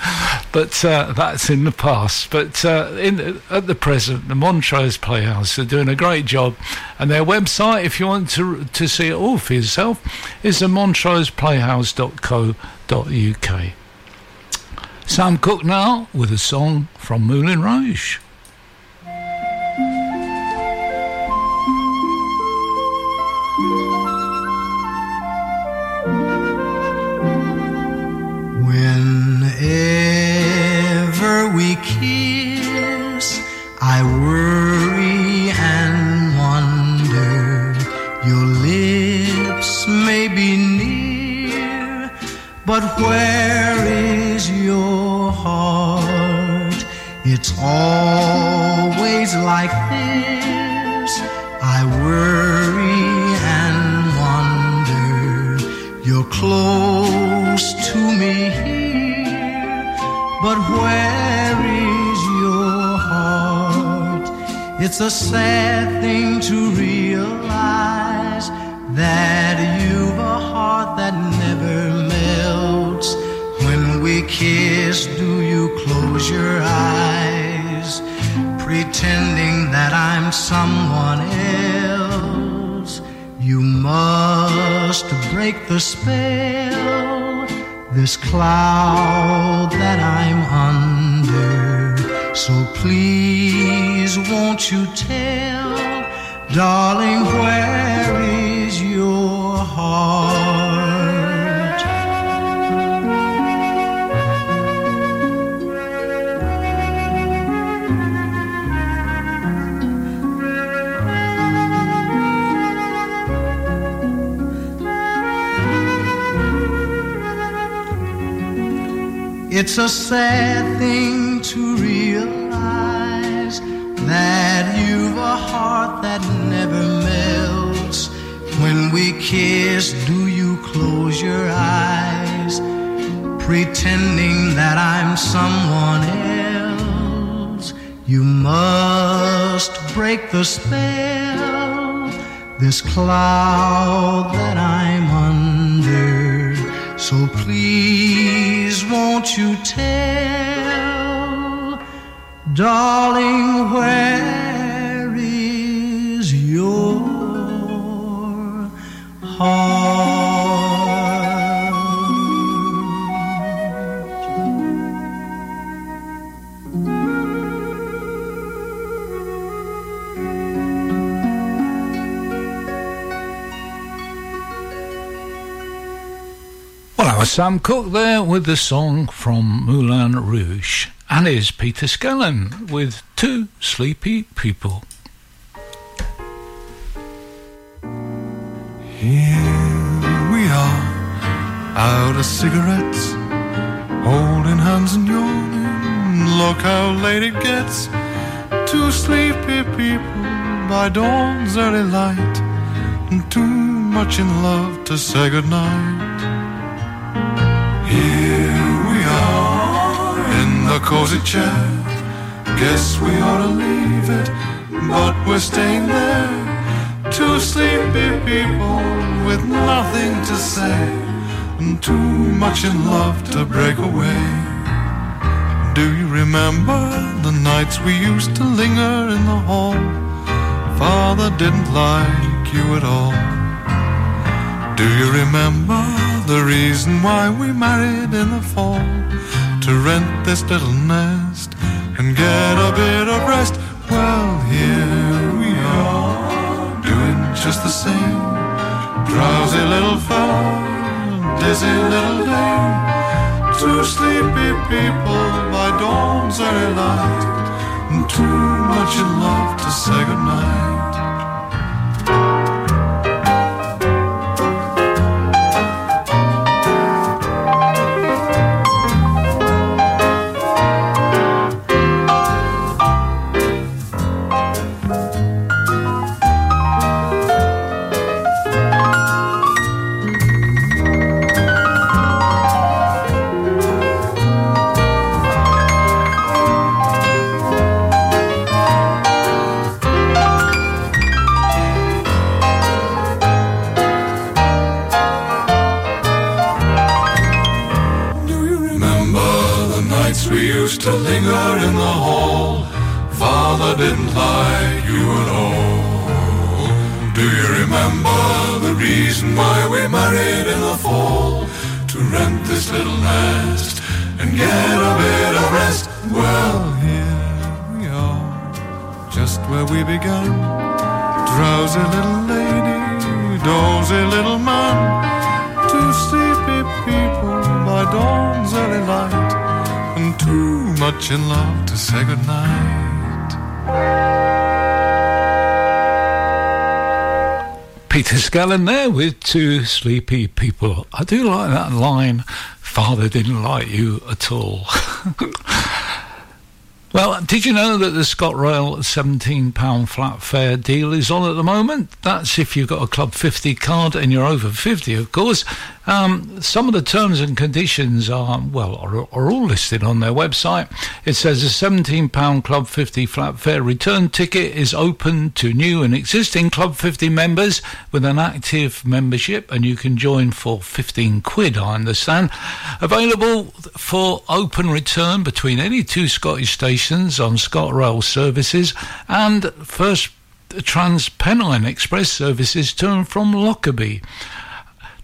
but uh, that's in the past. But uh, in at the present, the Montrose Playhouse are doing a great job, and their website, if you want to to see it all for yourself, is the montroseplayhouse.co.uk. Sam Cooke now with a song from Moulin Rouge. Whenever we kiss, I worry and wonder. Your lips may be near, but where is always like this. I worry and wonder. You're close to me here, but where is your heart? It's a sad thing to realize that you've a heart that never melts. When we kiss, do you close your eyes, pretending that I'm someone else? You must break the spell, this cloud that I'm under. So please, won't you tell, darling, where is your heart? It's a sad thing to realize that you've a heart that never melts. When we kiss, do you close your eyes, pretending that I'm someone else? You must break the spell, this cloud that I'm under. So please, won't you tell, darling, where Sam Cooke there with the song from Moulin Rouge. And here's Peter Skellern with Two Sleepy People. Here we are, out of cigarettes, holding hands and yawning. Look how late it gets. Two sleepy people by dawn's early light, and too much in love to say goodnight. Cozy chair. Guess we ought to leave it, but we're staying there. Two sleepy people with nothing to say, and too much in love to break away. Do you remember the nights we used to linger in the hall? Father didn't like you at all. Do you remember the reason why we married in the fall? To rent this little nest and get a bit of rest. Well, here we are, doing just the same. Drowsy little fella, dizzy little dame. Two sleepy people by dawn's early light, and too much in love to say goodnight. Married in the fall? To rent this little nest and get a bit of rest. Well, here we are, just where we began. Drowsy little lady, dozy little man. Two sleepy people by dawn's early light, and too much in love to say goodnight. Peter Skellern there with two sleepy people. I do like that line. Father didn't like you at all. well, did you know that the ScotRail £17 flat fare deal is on at the moment? That's if you've got a Club 50 card and you're over 50, of course. Um, some of the terms and conditions are, well, are, are all listed on their website. It says a £17 Club 50 flat fare return ticket is open to new and existing Club 50 members with an active membership, and you can join for 15 quid, I understand. Available for open return between any two Scottish stations on ScotRail services and first Trans Pennine Express services to and from Lockerbie.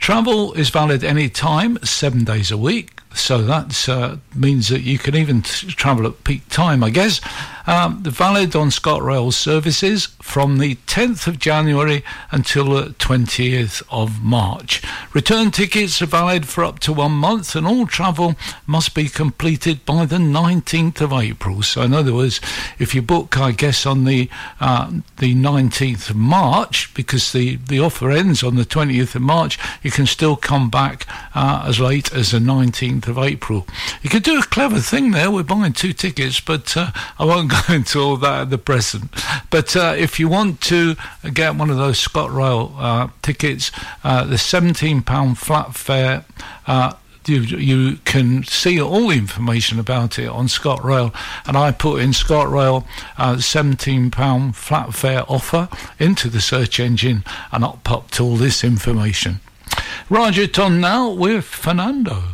Travel is valid any time, seven days a week. So that uh, means that you can even t- travel at peak time, I guess. Um, the valid on ScotRail services from the 10th of January until the 20th of March. Return tickets are valid for up to one month, and all travel must be completed by the 19th of April. So, in other words, if you book, I guess, on the uh, the 19th of March, because the, the offer ends on the 20th of March, you can still come back uh, as late as the 19th of April. You could do a clever thing there. We're buying two tickets, but uh, I won't go into all that at the present. But uh, if you want to get one of those ScotRail uh, tickets, uh, the £17 flat fare. Uh, you, you can see all the information about it on ScotRail, and I put in ScotRail uh, £17 flat fare offer into the search engine, and up popped all this information. Roger Ton now with Fernando.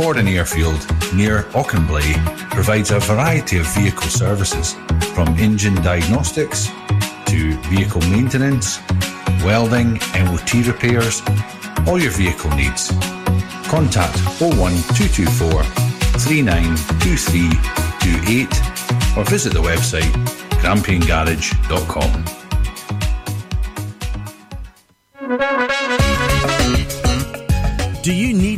Garage at Ford Airfield near Auchenblae provides a variety of vehicle services from engine diagnostics to vehicle maintenance, welding, MOT repairs, all your vehicle needs. Contact 01224 392328 or visit the website grampiangarage.com.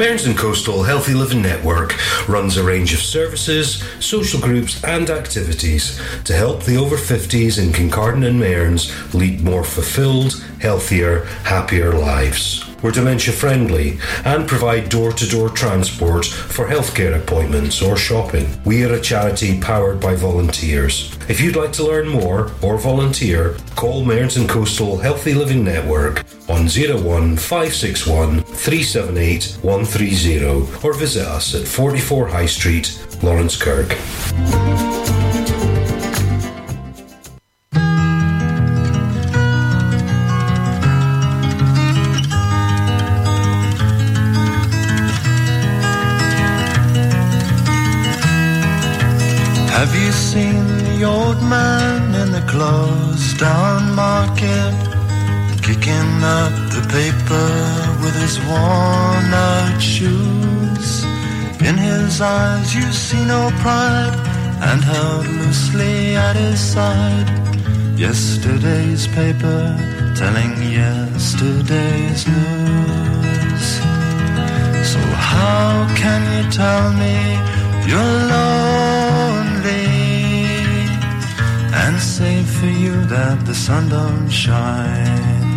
Mearns and Coastal Healthy Living Network runs a range of services, social groups, and activities to help the over 50s in Kincardine and Mearns lead more fulfilled, healthier, happier lives. We're dementia friendly and provide door to door transport for healthcare appointments or shopping. We are a charity powered by volunteers. If you'd like to learn more or volunteer, call Mearns and Coastal Healthy Living Network on 01561 378 130 or visit us at 44 High Street, Laurencekirk. Eyes you see no pride, and held loosely at his side. Yesterday's paper telling yesterday's news. So how can you tell me you're lonely and say for you that the sun don't shine?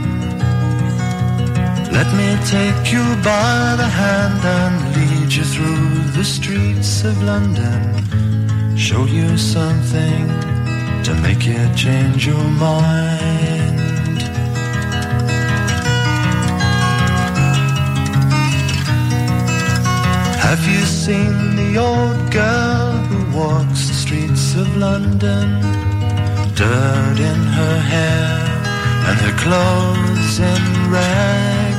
Let me take you by the hand and lead you through the streets of London. Show you something to make you change your mind. Have you seen the old girl who walks the streets of London? Dirt in her hair and her clothes in rags.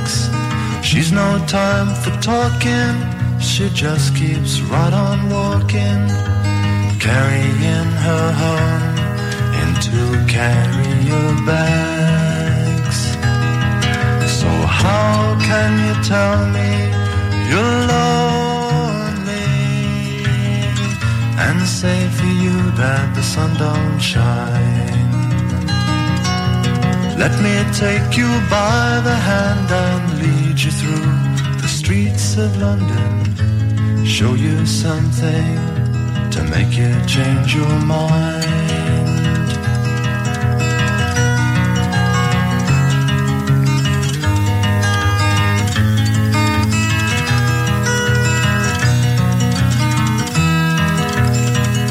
She's no time for talking, she just keeps right on walking, carrying her home into carrier bags. So how can you tell me you're lonely and say for you that the sun don't shine? Let me take you by the hand and lead you through the streets of London. Show you something to make you change your mind.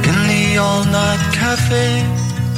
In the all night cafe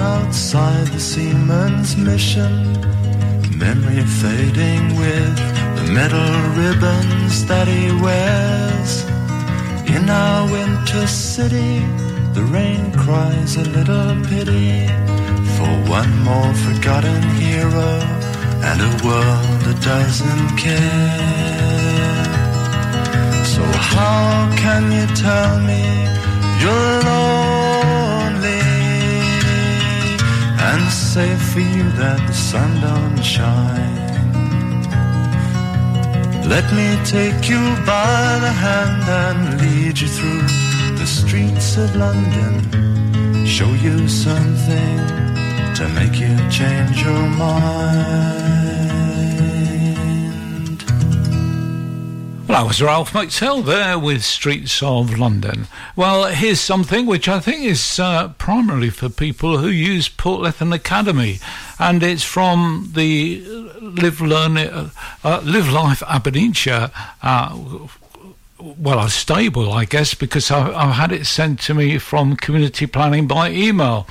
outside the seaman's mission? Memory fading with the metal ribbons that he wears. In our winter city, the rain cries a little pity for one more forgotten hero and a world that doesn't care. So how can you tell me you're lonely and say for you that the sun don't shine? Let me take you by the hand and lead you through the streets of London. Show you something to make you change your mind. That was Ralph McTell there with Streets of London. Well, here's something which I think is uh, primarily for people who use Portlethen Academy, and it's from the Live Learn uh, uh, Live Life Aberdeenshire. Uh, well, a stable, I guess, because I, I've had it sent to me from community planning by email.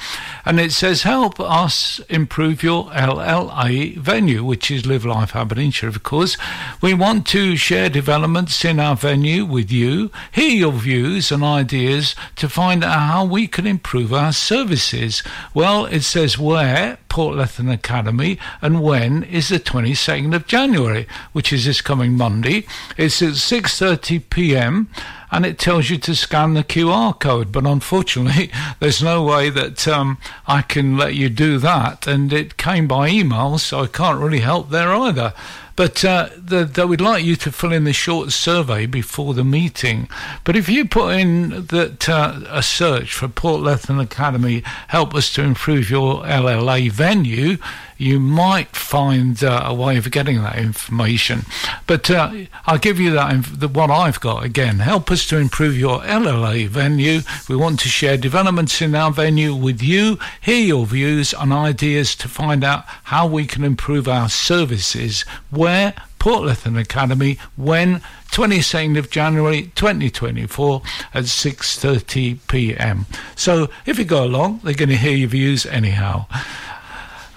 And it says, help us improve your LLA venue, which is Live Life Aberdeenshire, of course. We want to share developments in our venue with you, hear your views and ideas to find out how we can improve our services. Well, it says where, Portlethen Academy, and when is the 22nd of January, which is this coming Monday. It's at 6.30 p.m. and it tells you to scan the QR code. But unfortunately, there's no way that um, I can let you do that. And it came by email, so I can't really help there either. But uh, the, would like you to fill in the short survey before the meeting. But if you put in that uh, a search for Port Lethen Academy, help us to improve your LLA venue, you might find uh, a way of getting that information. But uh, I'll give you that inf- the, what I've got again. Help us to improve your LLA venue. We want to share developments in our venue with you, hear your views and ideas to find out how we can improve our services. Where Portlethen Academy when 22nd of January 2024 at 6:30 p.m. So if you go along, they're going to hear your views anyhow.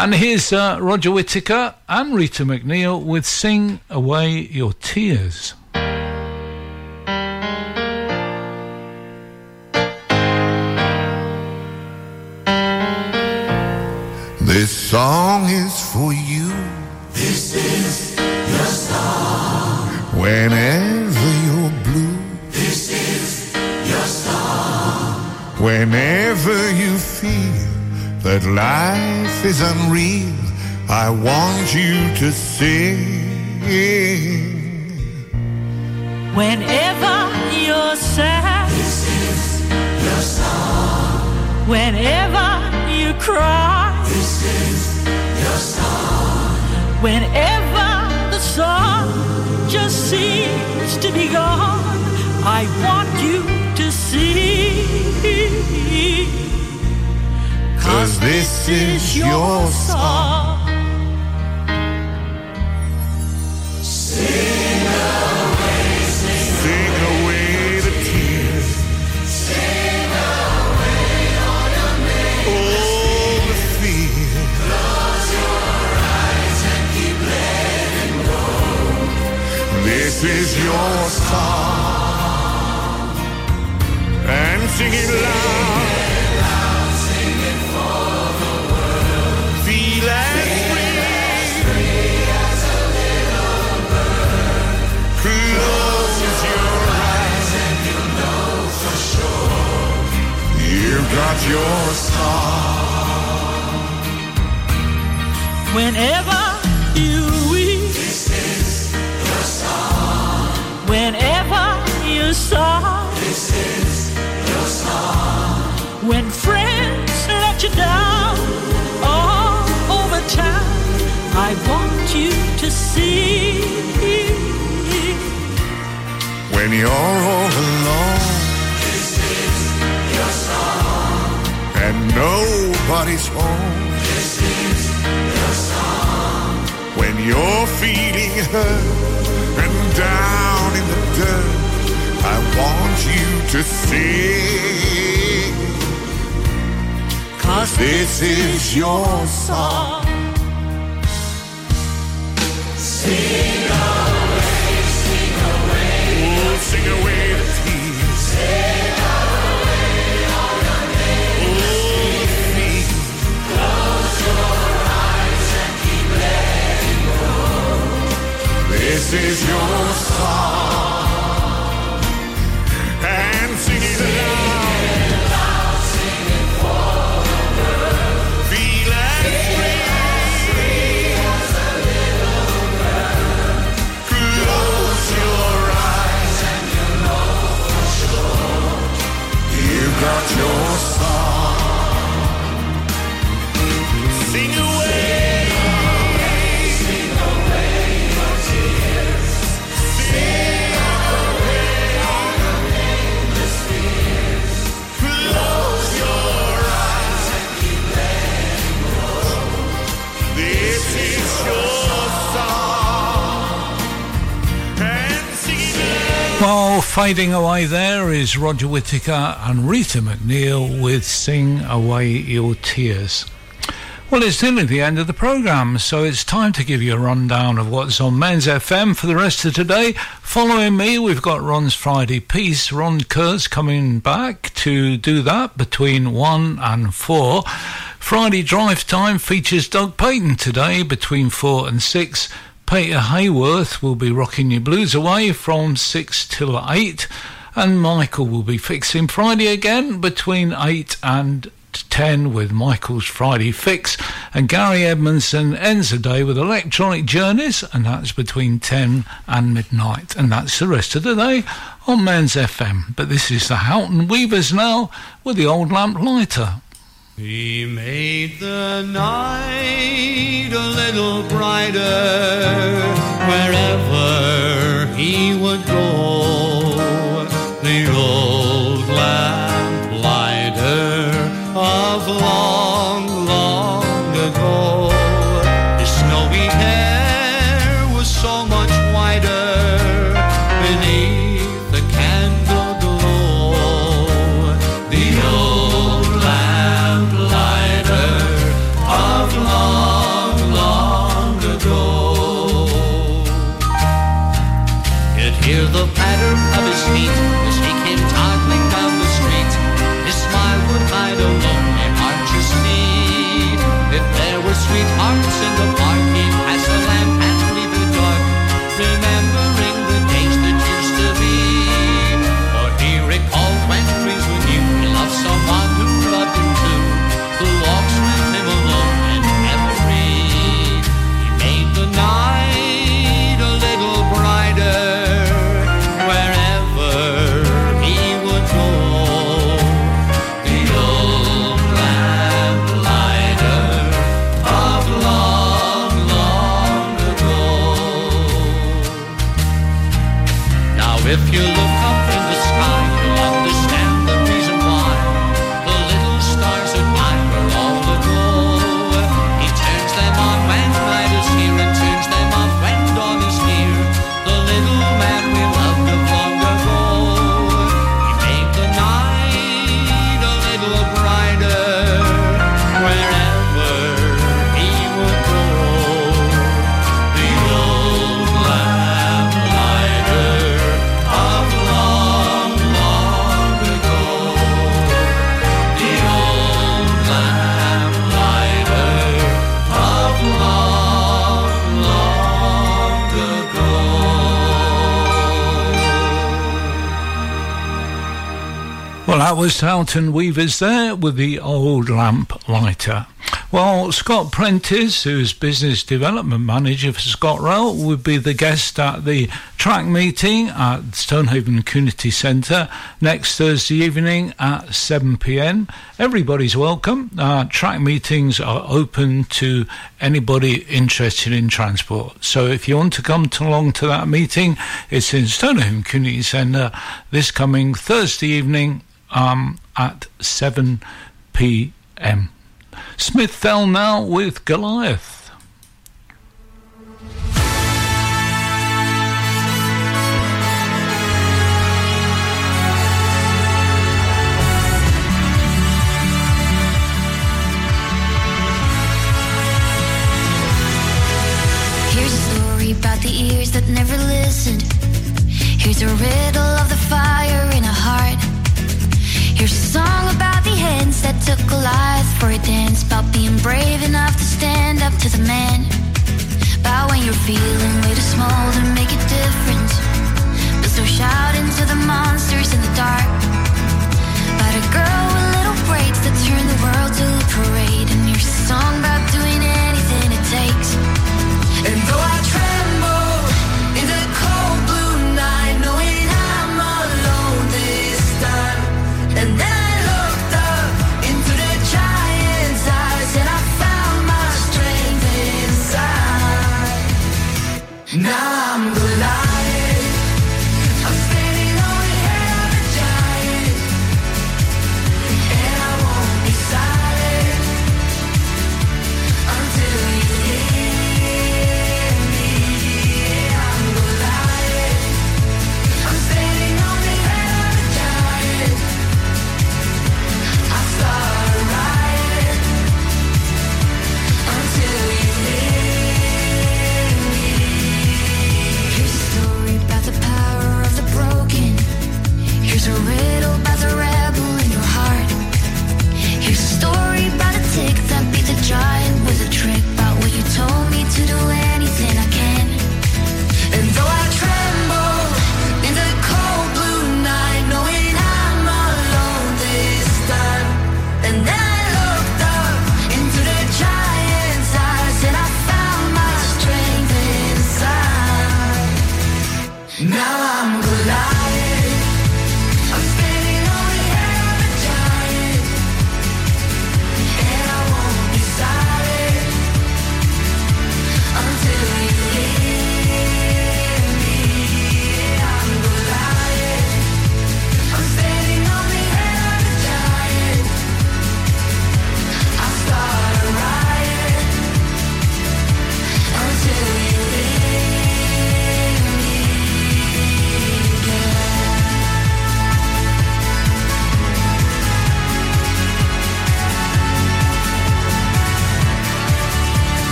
And here's uh, Roger Whittaker and Rita MacNeil with Sing Away Your Tears. This song is for you. This is your song. Whenever you're blue, This is your song. whenever you feel that life is unreal, I want you to sing. Whenever you're sad, This is your song. whenever you cry, This is your song. whenever the song just seems to be gone, I want you to see. Cause this is your song. Sing away, the tears. sing away all the fear. Close your eyes and keep letting go. This is your song. And sing it. Loud, Got your song. Whenever you weep, This is your song. whenever you sigh, This is your song. when friends let you down all over town, I want you to see. When you're all alone and nobody's home. This is your song. When you're feeling hurt and down in the dirt, I want you to sing. Cause this is your song. Sing away, sing away. Oh, sing away the tears. This is your song. Your and sing it loud. Loud, sing fading away there is Roger Whittaker and Rita MacNeil with Sing Away Your Tears. Well, it's nearly the end of the programme, so it's time to give you a rundown of what's on Mearns FM for the rest of today. Following me, we've got Ron's Friday Piece. Ron Kurtz coming back to do that between 1 and 4. Friday Drive Time features Doug Payton today between 4 and 6. Peter Hayworth will be rocking your blues away from 6 till 8. And Michael will be fixing Friday again between 8 and 10 with Michael's Friday Fix. And Gary Edmondson ends the day with Electronic Journeys, and that's between 10 and midnight. And that's the rest of the day on Mearns FM. But this is the Houghton Weavers now with the old lamp lighter. He made the night a little brighter wherever he would go. That was Houghton Weavers there with the old lamp lighter. Well, Scott Prentice, who's business development manager for ScotRail, would be the guest at the track meeting at Stonehaven Community Centre next Thursday evening at 7 pm. Everybody's welcome. Uh, track meetings are open to anybody interested in transport. So if you want to come along to that meeting, it's in Stonehaven Community Centre this coming Thursday evening um, at 7 p.m. Smith fell now with Goliath. Here's a story about the ears that never listened. Here's a riddle of the fire in a heart. Here's a song about the hands that took Goliath for a dance. About being brave enough to stand up to the man. About when you're feeling way too small to make a difference. But still shouting to the monsters in the dark. About a girl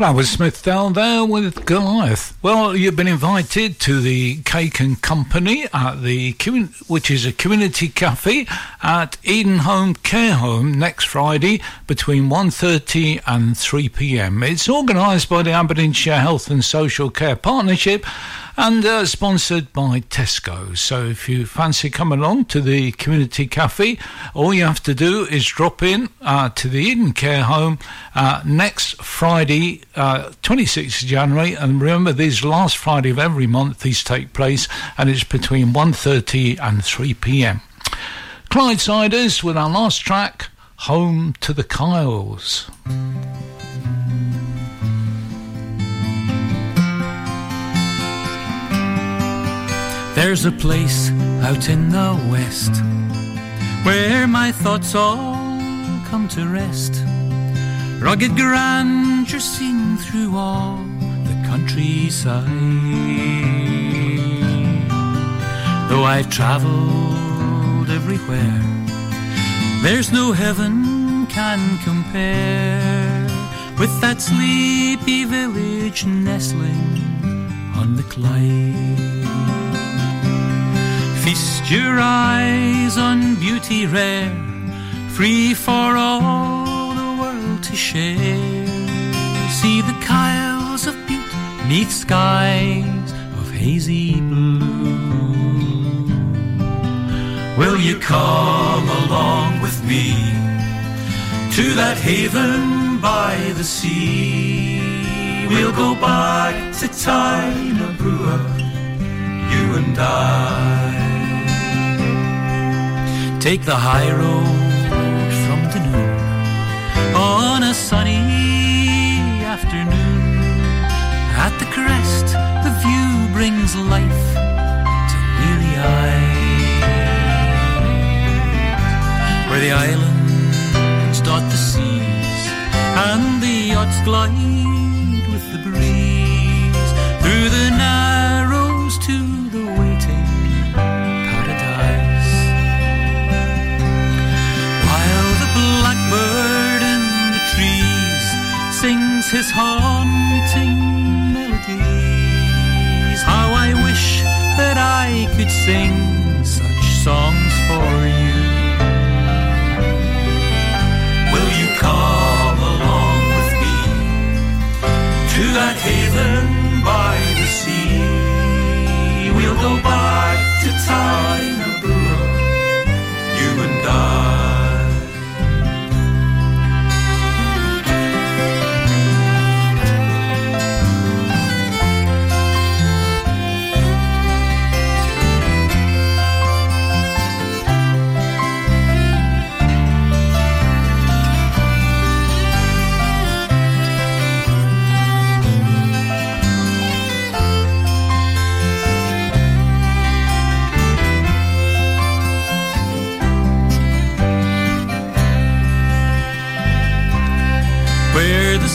Well, that was Smith down there with Goliath. Well, you've been invited to the Cake and Company at the which is a community cafe at Eden Home Care Home next Friday between 1:30 and 3 p.m. It's organised by the Aberdeenshire Health and Social Care Partnership and uh, sponsored by Tesco. So if you fancy coming along to the community cafe, all you have to do is drop in uh, to the Eden Care Home uh, next Friday, uh, 26th of January. And remember, these last Friday of every month, these take place, and it's between 1.30 and 3 p.m. Clydesiders with our last track, Home to the Kyles. There's a place out in the west where my thoughts all come to rest. Rugged grandeur seen through all the countryside. Though I've travelled everywhere, there's no heaven can compare with that sleepy village nestling on the Clyde. Feast your eyes on beauty rare, free for all the world to share. See the Kyles of beauty neath skies of hazy blue. Will you come along with me to that haven by the sea? We'll go back to Tighnabruaich, you and I. Take the high road from Dunoon on a sunny afternoon. At the crest, the view brings life to weary eyes. Where the islands dot the seas and the yachts glide with the breeze his haunting melodies, how I wish that I could sing such songs for you. Will you come along with me to that haven by the sea? We'll go back to Tyne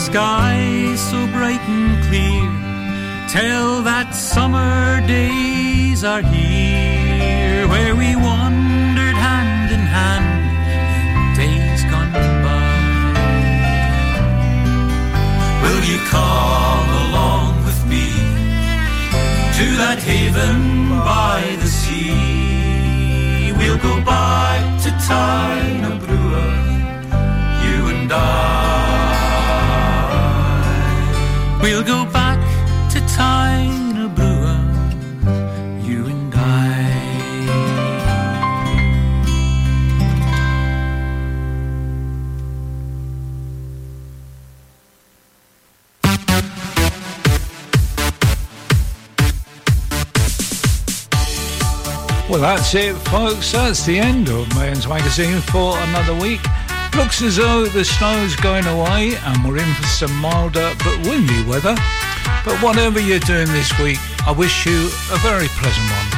sky's so bright and clear. Tell that summer days are here, where we wandered hand in hand in days gone by. Will you come along with me to that haven by the sea? We'll go back to Tyne you and I. We'll go back to Tyne you and I. Well, that's it, folks. That's the end of Mearns Magazine for another week. Looks as though the snow's going away and we're in for some milder but windy weather. But whatever you're doing this week, I wish you a very pleasant one.